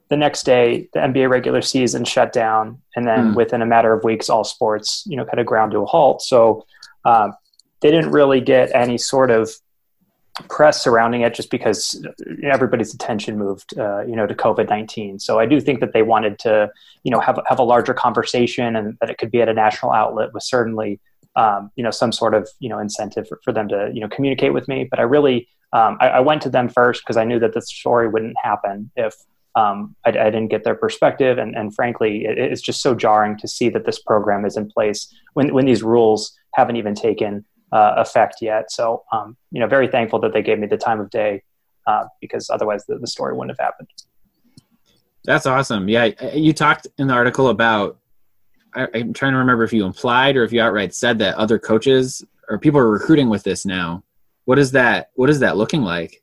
the next day the NBA regular season shut down, and then mm. within a matter of weeks, all sports you know kind of ground to a halt. So um, they didn't really get any sort of press surrounding it just because everybody's attention moved uh, you know to covid-19 so i do think that they wanted to you know have, have a larger conversation and that it could be at a national outlet was certainly um, you know some sort of you know incentive for, for, them to you know communicate with me but i really um, I, I, went to them first because i knew that the story wouldn't happen if um, I, I, didn't get their perspective, and, and frankly, it, it's just so jarring to see that this program is in place when when these rules haven't even taken uh, effect yet. So, um, you know, very thankful that they gave me the time of day uh, because otherwise the, the story wouldn't have happened. That's awesome. Yeah, you talked in the article about. I, I'm trying to remember if you implied or if you outright said that other coaches or people are recruiting with this now. What is that? What is that looking like?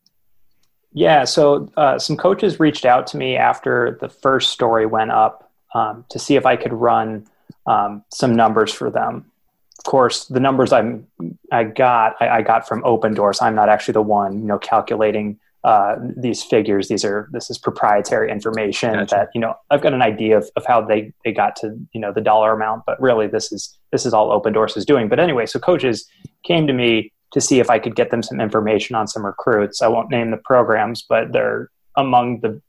Yeah, so uh, some coaches reached out to me after the first story went up um, to see if I could run um, some numbers for them. Of course, the numbers I'm I got I, I, got from Opendorse. I'm not actually the one, you know, calculating uh, these figures. These are this is proprietary information gotcha. that you know I've got an idea of, of how they they got to you know the dollar amount, but really this is this is all Opendorse is doing. But anyway, so coaches came to me to see if I could get them some information on some recruits. I won't name the programs, but they're among the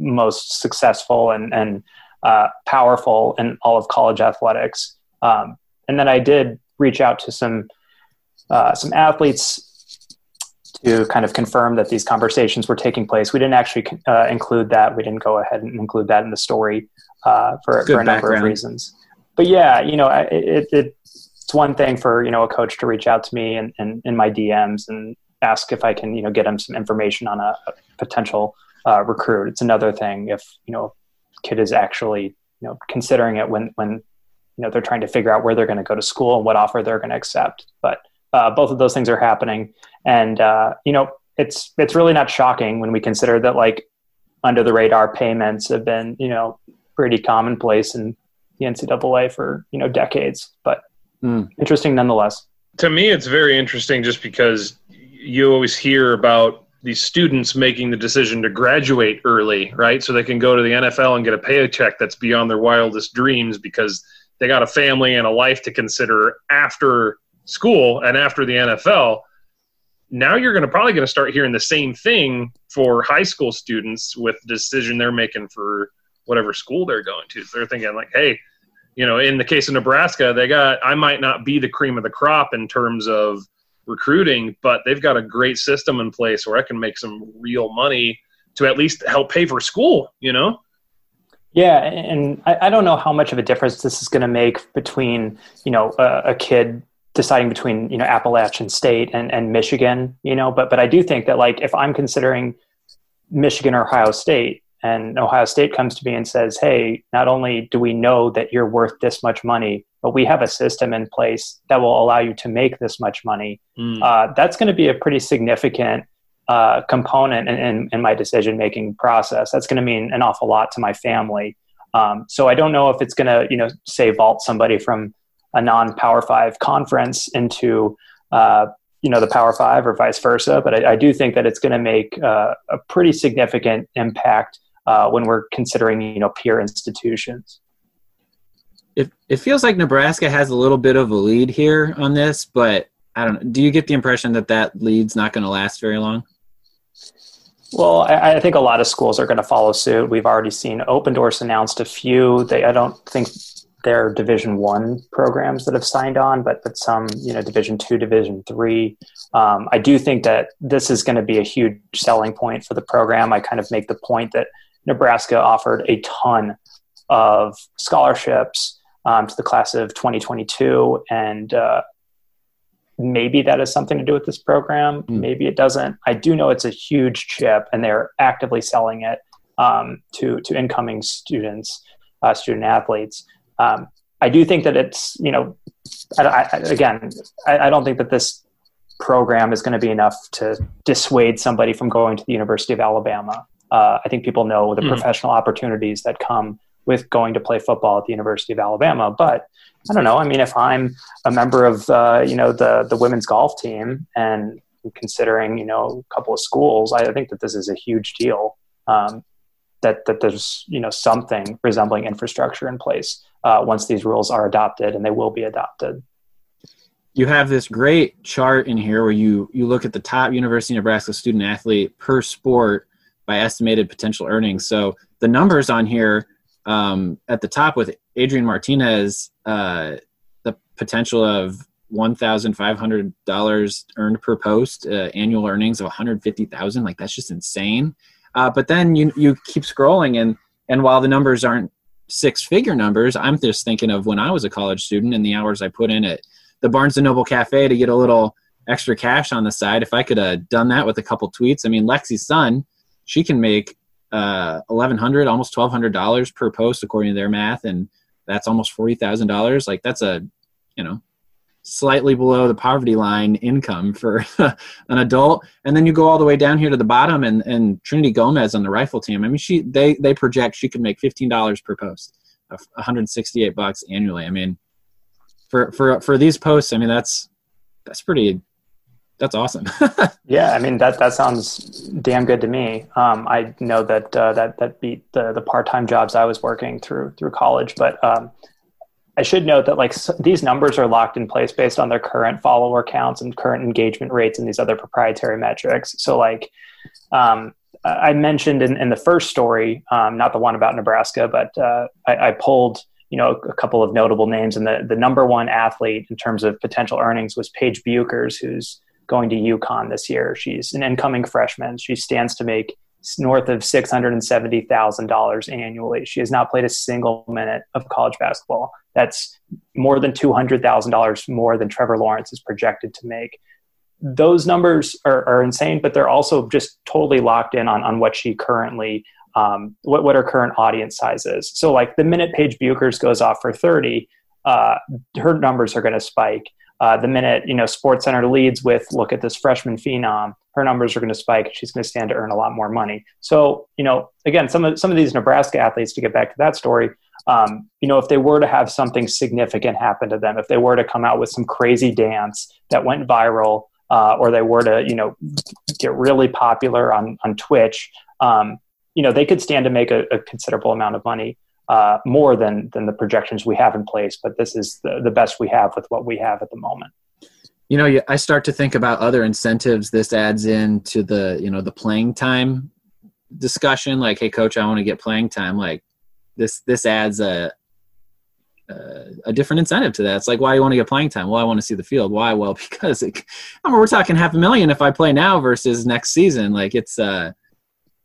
most successful and, and uh, powerful in all of college athletics. Um, and then I did reach out to some uh, some athletes to kind of confirm that these conversations were taking place. We didn't actually uh, include that. We didn't go ahead and include that in the story uh, for, for a number of reasons. But yeah, you know, it, it, it's one thing for you know a coach to reach out to me and in, in, my DMs and ask if I can you know get him some information on a, a potential uh, recruit. It's another thing if you know kid is actually you know considering it when when you know they're trying to figure out where they're going to go to school and what offer they're going to accept. But uh, both of those things are happening, and uh, you know it's it's really not shocking when we consider that like under the radar payments have been you know pretty commonplace in the NCAA for you know decades. But mm. interesting nonetheless. To me, it's very interesting just because you always hear about these students making the decision to graduate early, right? So they can go to the NFL and get a paycheck that's beyond their wildest dreams because they got a family and a life to consider after school and after the NFL. Now you're going to probably going to start hearing the same thing for high school students with the decision they're making for whatever school they're going to. So they're thinking like, hey, you know, in the case of Nebraska, they got I might not be the cream of the crop in terms of recruiting, but they've got a great system in place where I can make some real money to at least help pay for school, you know? Yeah, and I, I don't know how much of a difference this is going to make between, you know, a, a, kid deciding between, you know, Appalachian State and, and Michigan, you know, but but I do think that like if I'm considering Michigan or Ohio State, and Ohio State comes to me and says, "Hey, not only do we know that you're worth this much money, but we have a system in place that will allow you to make this much money." Mm. Uh, that's going to be a pretty significant uh, component in, in, in my decision making process. That's going to mean an awful lot to my family. Um, so I don't know if it's going to, you know, say vault somebody from a non Power Five conference into uh, you know the Power Five or vice versa. But I, I do think that it's going to make uh, a pretty significant impact uh, when we're considering you know peer institutions. It it feels like Nebraska has a little bit of a lead here on this, but I don't know. Do you get the impression that that lead's not going to last very long? Well, I, I, think a lot of schools are going to follow suit. We've already seen Opendorse announced a few. They, I don't think they're Division One programs that have signed on, but but some, you know, Division Two, Division Three. Um, I do think that this is going to be a huge selling point for the program. I kind of make the point that Nebraska offered a ton of scholarships um, to the class of 2022, and uh, maybe that has something to do with this program. Mm. Maybe it doesn't. I do know it's a huge chip, and they're actively selling it um, to to incoming students, uh, student athletes. Um, I do think that it's you know, I, I, again, I, I don't think that this program is going to be enough to dissuade somebody from going to the University of Alabama. Uh, I think people know the mm. professional opportunities that come with going to play football at the University of Alabama. But I don't know. I mean, if I'm a member of uh, you know the the women's golf team and considering you know a couple of schools, I think that this is a huge deal. Um, that that there's you know something resembling infrastructure in place uh, once these rules are adopted, and they will be adopted. You have this great chart in here where you you look at the top University of Nebraska student athlete per sport by estimated potential earnings. So the numbers on here um, at the top with Adrian Martinez, uh, the potential of one thousand five hundred dollars earned per post, uh, annual earnings of one hundred fifty thousand. Like that's just insane. Uh, but then you you keep scrolling, and and while the numbers aren't six figure numbers, I'm just thinking of when I was a college student and the hours I put in at the Barnes and Noble Cafe to get a little extra cash on the side. If I could have done that with a couple tweets, I mean, Lexi Sun she can make uh, eleven hundred, almost twelve hundred dollars per post according to their math, and that's almost forty thousand dollars. Like that's a, you know, slightly below the poverty line income for an adult. And then you go all the way down here to the bottom, and and Trinity Gomez on the rifle team. I mean, she they they project she could make fifteen dollars per post, one hundred sixty eight bucks annually. I mean, for for for these posts, I mean that's that's pretty that's awesome. yeah, I mean that that sounds damn good to me. Um, I know that uh, that that beat the the part time jobs I was working through through college, but um, I should note that like these numbers are locked in place based on their current follower counts and current engagement rates and these other proprietary metrics. So like um, I mentioned in, in the first story, um, not the one about Nebraska, but uh, I, I pulled you know a couple of notable names and the, the number one athlete in terms of potential earnings was Paige Bueckers, who's going to UConn this year. She's an incoming freshman. She stands to make north of $670,000 annually. She has not played a single minute of college basketball. That's more than $200,000 more than Trevor Lawrence is projected to make. Those numbers are, are, insane, but they're also just totally locked in on, on what she currently, um, what, what her current audience size is. So, like the minute Paige Bueckers goes off for 30, uh, her numbers are going to spike uh, the minute you know Sports Center leads with look at this freshman phenom, her numbers are going to spike. She's going to stand to earn a lot more money. So, you know, again, some of some of these Nebraska athletes, to get back to that story, um, you know, if they were to have something significant happen to them, if they were to come out with some crazy dance that went viral, uh, or they were to, you know, get really popular on on Twitch, um, you know, they could stand to make a, a considerable amount of money. Uh, more than than the projections we have in place, but this is the, the best we have with what we have at the moment you know i start to think about other incentives this adds in to the you know the playing time discussion like hey coach i want to get playing time like this this adds a a different incentive to that. It's like, why you want to get playing time? Well, I want to see the field. Why? Well, because it, I mean, we're talking half a million if I play now versus next season. Like it's uh,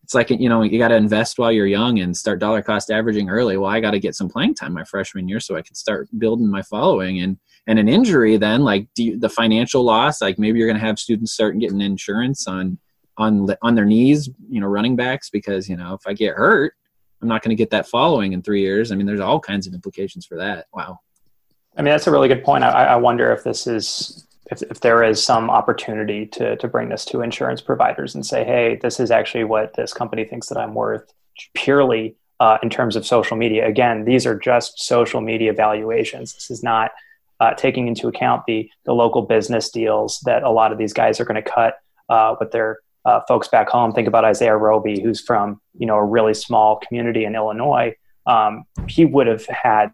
it's like you know you got to invest while you're young and start dollar cost averaging early. Well, I got to get some playing time my freshman year so I can start building my following. And and an injury then like you, the financial loss like maybe you're going to have students start getting insurance on on on their knees you know running backs because you know if i get hurt i'm not going to get that following in three years i mean there's all kinds of implications for that wow i mean that's a really good point i, I wonder if this is if, if there is some opportunity to to bring this to insurance providers and say hey this is actually what this company thinks that i'm worth purely uh, in terms of social media again these are just social media valuations this is not uh, taking into account the the local business deals that a lot of these guys are going to cut uh, with their uh, folks back home. Think about Isaiah Roby, who's from you know a really small community in Illinois. Um, he would have had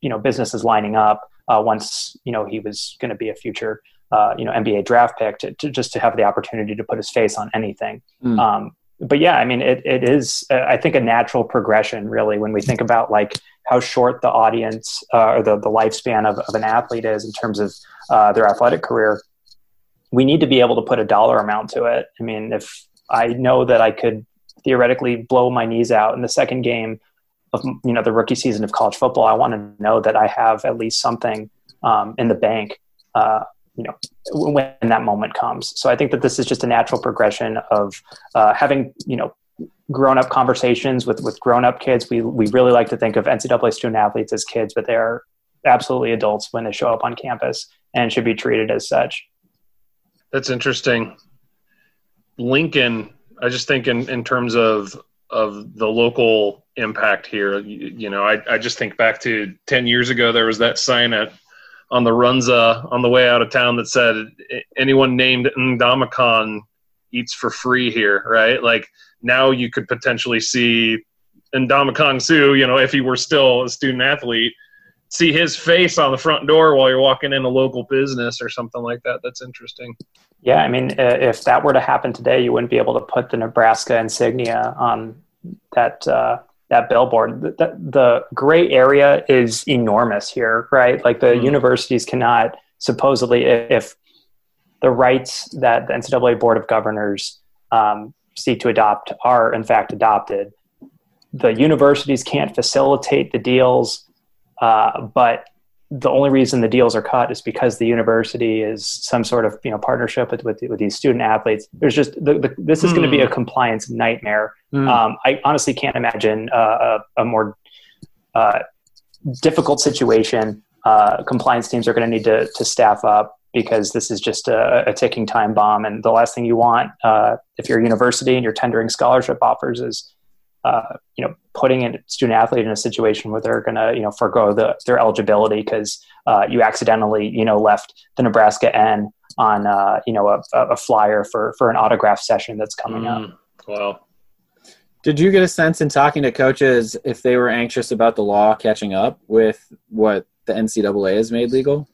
you know businesses lining up uh, once you know he was going to be a future uh, you know NBA draft pick to, to, just to have the opportunity to put his face on anything. Mm. Um, but yeah, I mean, it, it is, uh, I think, a natural progression, really, when we think about like how short the audience uh, or the, the lifespan of, of an athlete is in terms of uh, their athletic career. We need to be able to put a dollar amount to it. I mean, if I know that I could theoretically blow my knees out in the second game of you know the rookie season of college football, I want to know that I have at least something um, in the bank uh, you know when that moment comes. So i think that this is just a natural progression of uh, having you know grown up conversations with with grown up kids. We we really like to think of ncaa student athletes as kids but they're absolutely adults when they show up on campus and should be treated as such. That's interesting. Lincoln i just think in in terms of of the local impact here you, you know I, I just think back to 10 years ago there was that sign at on the Runza on the way out of town that said anyone named Ndamukong eats for free here, right? Like now you could potentially see Ndamukong Suh, you know, if he were still a student athlete, see his face on the front door while you're walking in a local business or something like that. That's interesting. Yeah, I mean, if that were to happen today, you wouldn't be able to put the Nebraska insignia on that uh, that billboard. The, the, gray area is enormous here, right? Like the mm. universities cannot supposedly, if the rights that the NCAA Board of Governors um, seek to adopt are in fact adopted, the universities can't facilitate the deals, uh, but the only reason the deals are cut is because the university is some sort of you know partnership with with, with these student athletes. There's just the, the, this is mm. going to be a hmm. compliance nightmare. Mm. Um, I honestly can't imagine uh, a, a, more uh, difficult situation. Uh, compliance teams are going to need to to staff up because this is just a, a ticking time bomb. And the last thing you want uh, if you're a university and you're tendering scholarship offers is uh, you know, putting a student athlete in a situation where they're going to, you know, forego the, their eligibility because uh, you accidentally, you know, left the Nebraska N on, uh, you know, a, a, flyer for for an autograph session that's coming mm, up. Wow. Did you get a sense in talking to coaches if they were anxious about the law catching up with what the NCAA has made legal?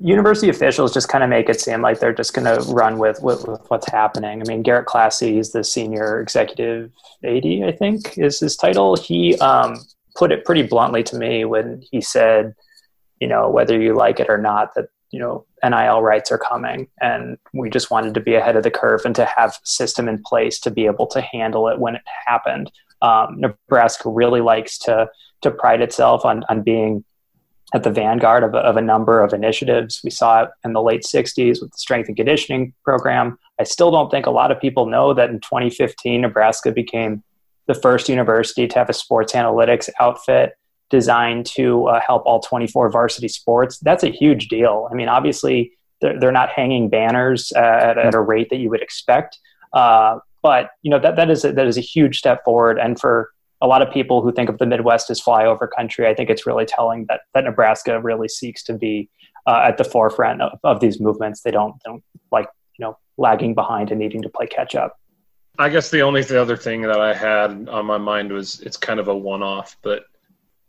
University officials just kind of make it seem like they're just going to run with, with, with, what's happening. I mean, Garrett Klassy is the senior executive AD, I think is his title. He um, put it pretty bluntly to me when he said, you know, whether you like it or not, that, you know, NIL rights are coming. And we just wanted to be ahead of the curve and to have system in place to be able to handle it when it happened. Um, Nebraska really likes to, to pride itself on, on being at the vanguard of a, of a, number of initiatives. We saw it in the late 60s with the strength and conditioning program. I still don't think a lot of people know that in 2015, Nebraska became the first university to have a sports analytics outfit designed to uh, help all 24 varsity sports. That's a huge deal. I mean, obviously, they're, they're not hanging banners uh, at, at, a rate that you would expect. Uh, but you know that that is a, that is a huge step forward, and for a lot of people who think of the Midwest as flyover country, I think it's really telling that that Nebraska really seeks to be uh, at the forefront of, of these movements. They don't don't like you know lagging behind and needing to play catch up. I guess the only the other thing that I had on my mind was it's kind of a one off, but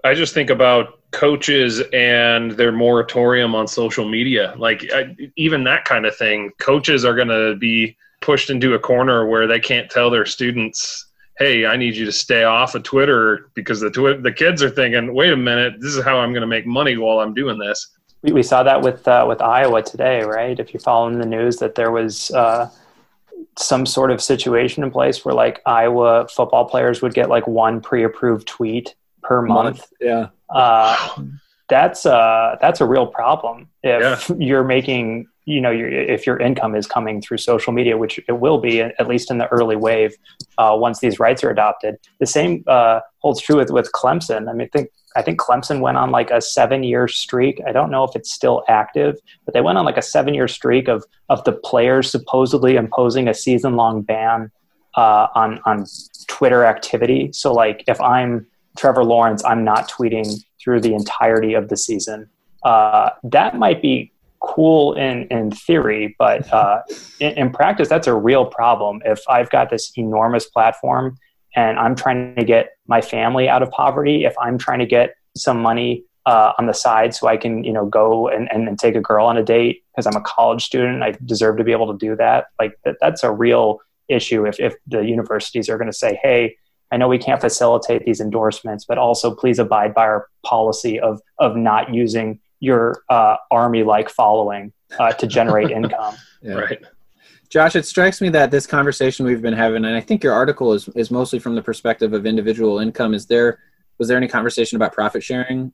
I just think about coaches and their moratorium on social media. Like I, even that kind of thing, coaches are going to be pushed into a corner where they can't tell their students, "Hey, I need you to stay off of Twitter," because the twi- the kids are thinking, "Wait a minute, this is how I'm going to make money while I'm doing this." We, we saw that with uh, with Iowa today, right? If you're following the news, that there was. Uh, some sort of situation in place where like Iowa football players would get like one pre-approved tweet per month. month. Yeah. Uh, that's a that's a real problem if yeah. you're making you know your, if your income is coming through social media which it will be at least in the early wave uh, once these rights are adopted. The same uh, holds true with, with clemson. I mean think i think clemson went on like a seven year streak. I don't know if it's still active but they went on like a seven year streak of of the players supposedly imposing a season long ban uh, on on twitter activity. So like if i'm trevor lawrence i'm not tweeting through the entirety of the season. Uh, that might be cool in, in theory, but uh, in, in, practice, that's a real problem. If I've got this enormous platform and I'm trying to get my family out of poverty, if I'm trying to get some money uh, on the side so I can, you know, go and, and, and take a girl on a date because I'm a college student, I deserve to be able to do that. Like that, that's a real issue if, if the universities are going to say, hey, I know we can't facilitate these endorsements, but also please abide by our policy of of not using your uh, army like following uh, to generate income. Yeah. Right. Josh, it strikes me that this conversation we've been having, and I think your article is, is mostly from the perspective of individual income. Is there was there any conversation about profit sharing?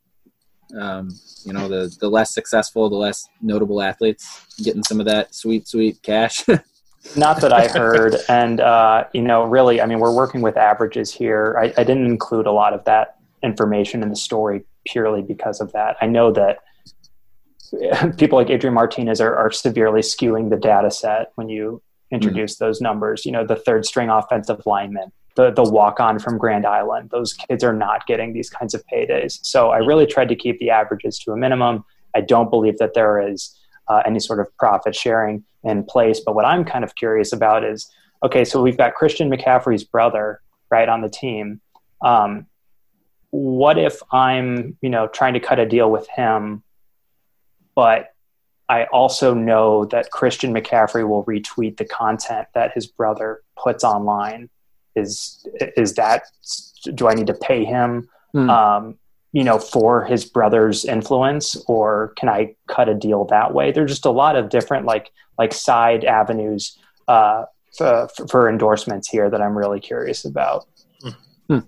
Um, you know, the the less successful, the less notable athletes getting some of that sweet, sweet cash. Not that I heard. and, uh, you know, really, I mean, we're working with averages here. I, I, didn't include a lot of that information in the story purely because of that. I know that people like Adrian Martinez are, are severely skewing the data set when you introduce mm-hmm. those numbers. You know, the third string offensive lineman, the, the walk on from Grand Island, those kids are not getting these kinds of paydays. So I really tried to keep the averages to a minimum. I don't believe that there is uh, any sort of profit sharing in place. But what I'm kind of curious about is okay, so we've got Christian McCaffrey's brother, right, on the team. Um, what if I'm, you know, trying to cut a deal with him, but I also know that Christian McCaffrey will retweet the content that his brother puts online. Is is that do I need to pay him? Mm. Um, you know, for his brother's influence, or can I cut a deal that way? There's just a lot of different like like side avenues uh, for, for, endorsements here that I'm really curious about. Hmm.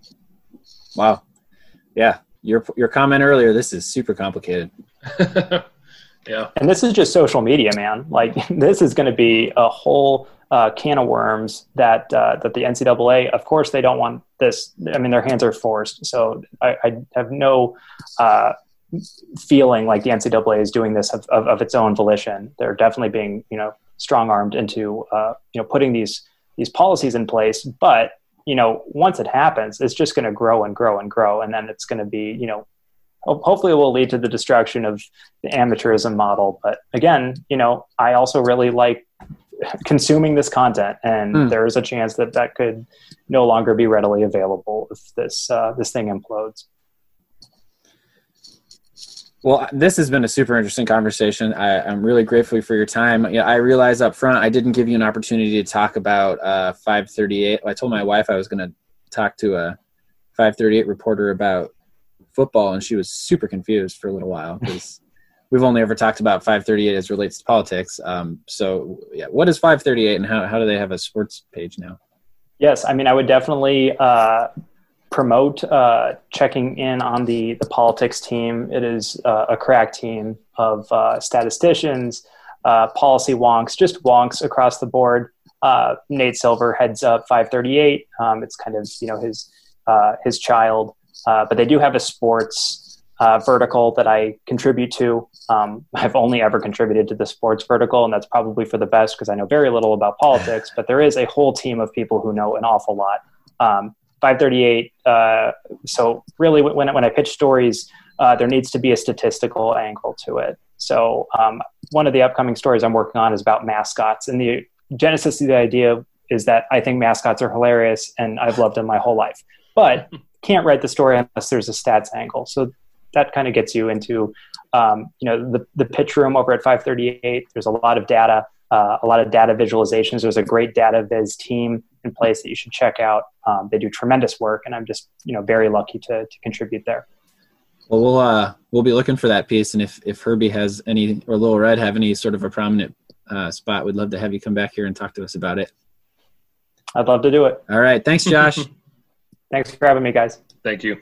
Wow, yeah, your your comment earlier. This is super complicated. yeah, and this is just social media, man. Like this is going to be a whole uh, can of worms that uh, that the NCAA, of course, they don't want this. I mean, their hands are forced. So I, I have no uh, feeling like the NCAA is doing this of, of, of, its own volition. They're definitely being, you know, strong armed into, uh, you know, putting these these policies in place. But you know, once it happens, it's just going to grow and grow and grow, and then it's going to be, you know, hopefully it will lead to the destruction of the amateurism model. But again, you know, I also really like consuming this content, and mm. there is a chance that that could no longer be readily available if this uh, this thing implodes. Well, this has been a super interesting conversation. I, am really grateful for your time. Yeah, I realize up front I didn't give you an opportunity to talk about uh, 538. I told my wife I was going to talk to a 538 reporter about football, and she was super confused for a little while because we've only ever talked about 538 as relates to politics. Um, so, yeah, what is 538, and how how do they have a sports page now? Yes, I mean I would definitely uh, promote uh, checking in on the the politics team. It is uh, a crack team of uh, statisticians, uh, policy wonks, just wonks across the board. Uh, Nate Silver heads up 538. Um, it's kind of you know his his child, but they do have a sports uh, vertical that I contribute to. Um, I've only ever contributed to the sports vertical, and that's probably for the best because I know very little about politics. But there is a whole team of people who know an awful lot. Um, 538. Uh, so really, when when I pitch stories, uh, there needs to be a statistical angle to it. So um, one of the upcoming stories I'm working on is about mascots, and the genesis of the idea is that I think mascots are hilarious, and I've loved them my whole life. But can't write the story unless there's a stats angle. So that kind of gets you into um, you know the, the pitch room over at 538 there's a lot of data uh, a lot of data visualizations. There's a great data viz team in place that you should check out. Um, they do tremendous work and i'm just you know very lucky to, to contribute there. Well we'll uh we'll be looking for that piece. And if if herbie has any or little red have any sort of a prominent uh, spot we'd love to have you come back here and talk to us about it. I'd love to do it. All right. Thanks josh thanks for having me guys thank you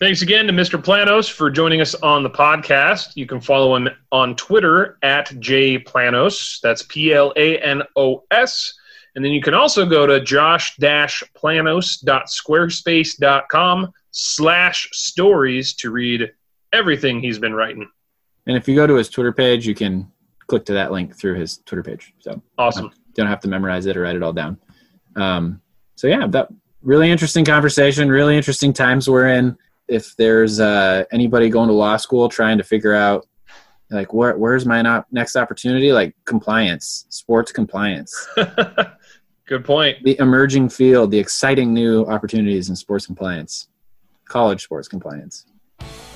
Thanks again to Mr. Planos for joining us on the podcast. You can follow him on Twitter at jplanos. That's P L A N O S. And then you can also go to josh-planos.squarespace.com slash stories to read everything he's been writing. And if you go to his Twitter page, you can click to that link through his Twitter page. So awesome. Don't have to memorize it or write it all down. Um, so yeah, that really interesting conversation, really interesting times we're in. If there's uh, anybody going to law school trying to figure out like where where's my not, next opportunity? Like compliance sports compliance. Good point. The emerging field the exciting new opportunities in sports compliance college sports compliance.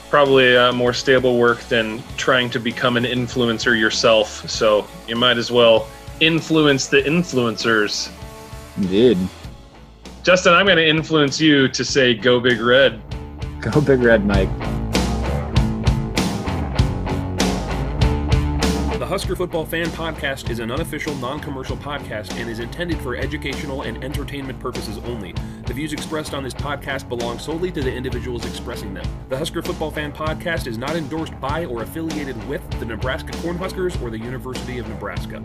Probably uh, more stable work than trying to become an influencer yourself. So you might as well influence the influencers. Indeed justin i'm going to influence you to say go big red Go Big Red Mike. The Husker Football Fan Podcast is an unofficial, non commercial podcast and is intended for educational and entertainment purposes only. The views expressed on this podcast belong solely to the individuals expressing them. The Husker Football Fan Podcast is not endorsed by or affiliated with the Nebraska Cornhuskers or the University of Nebraska.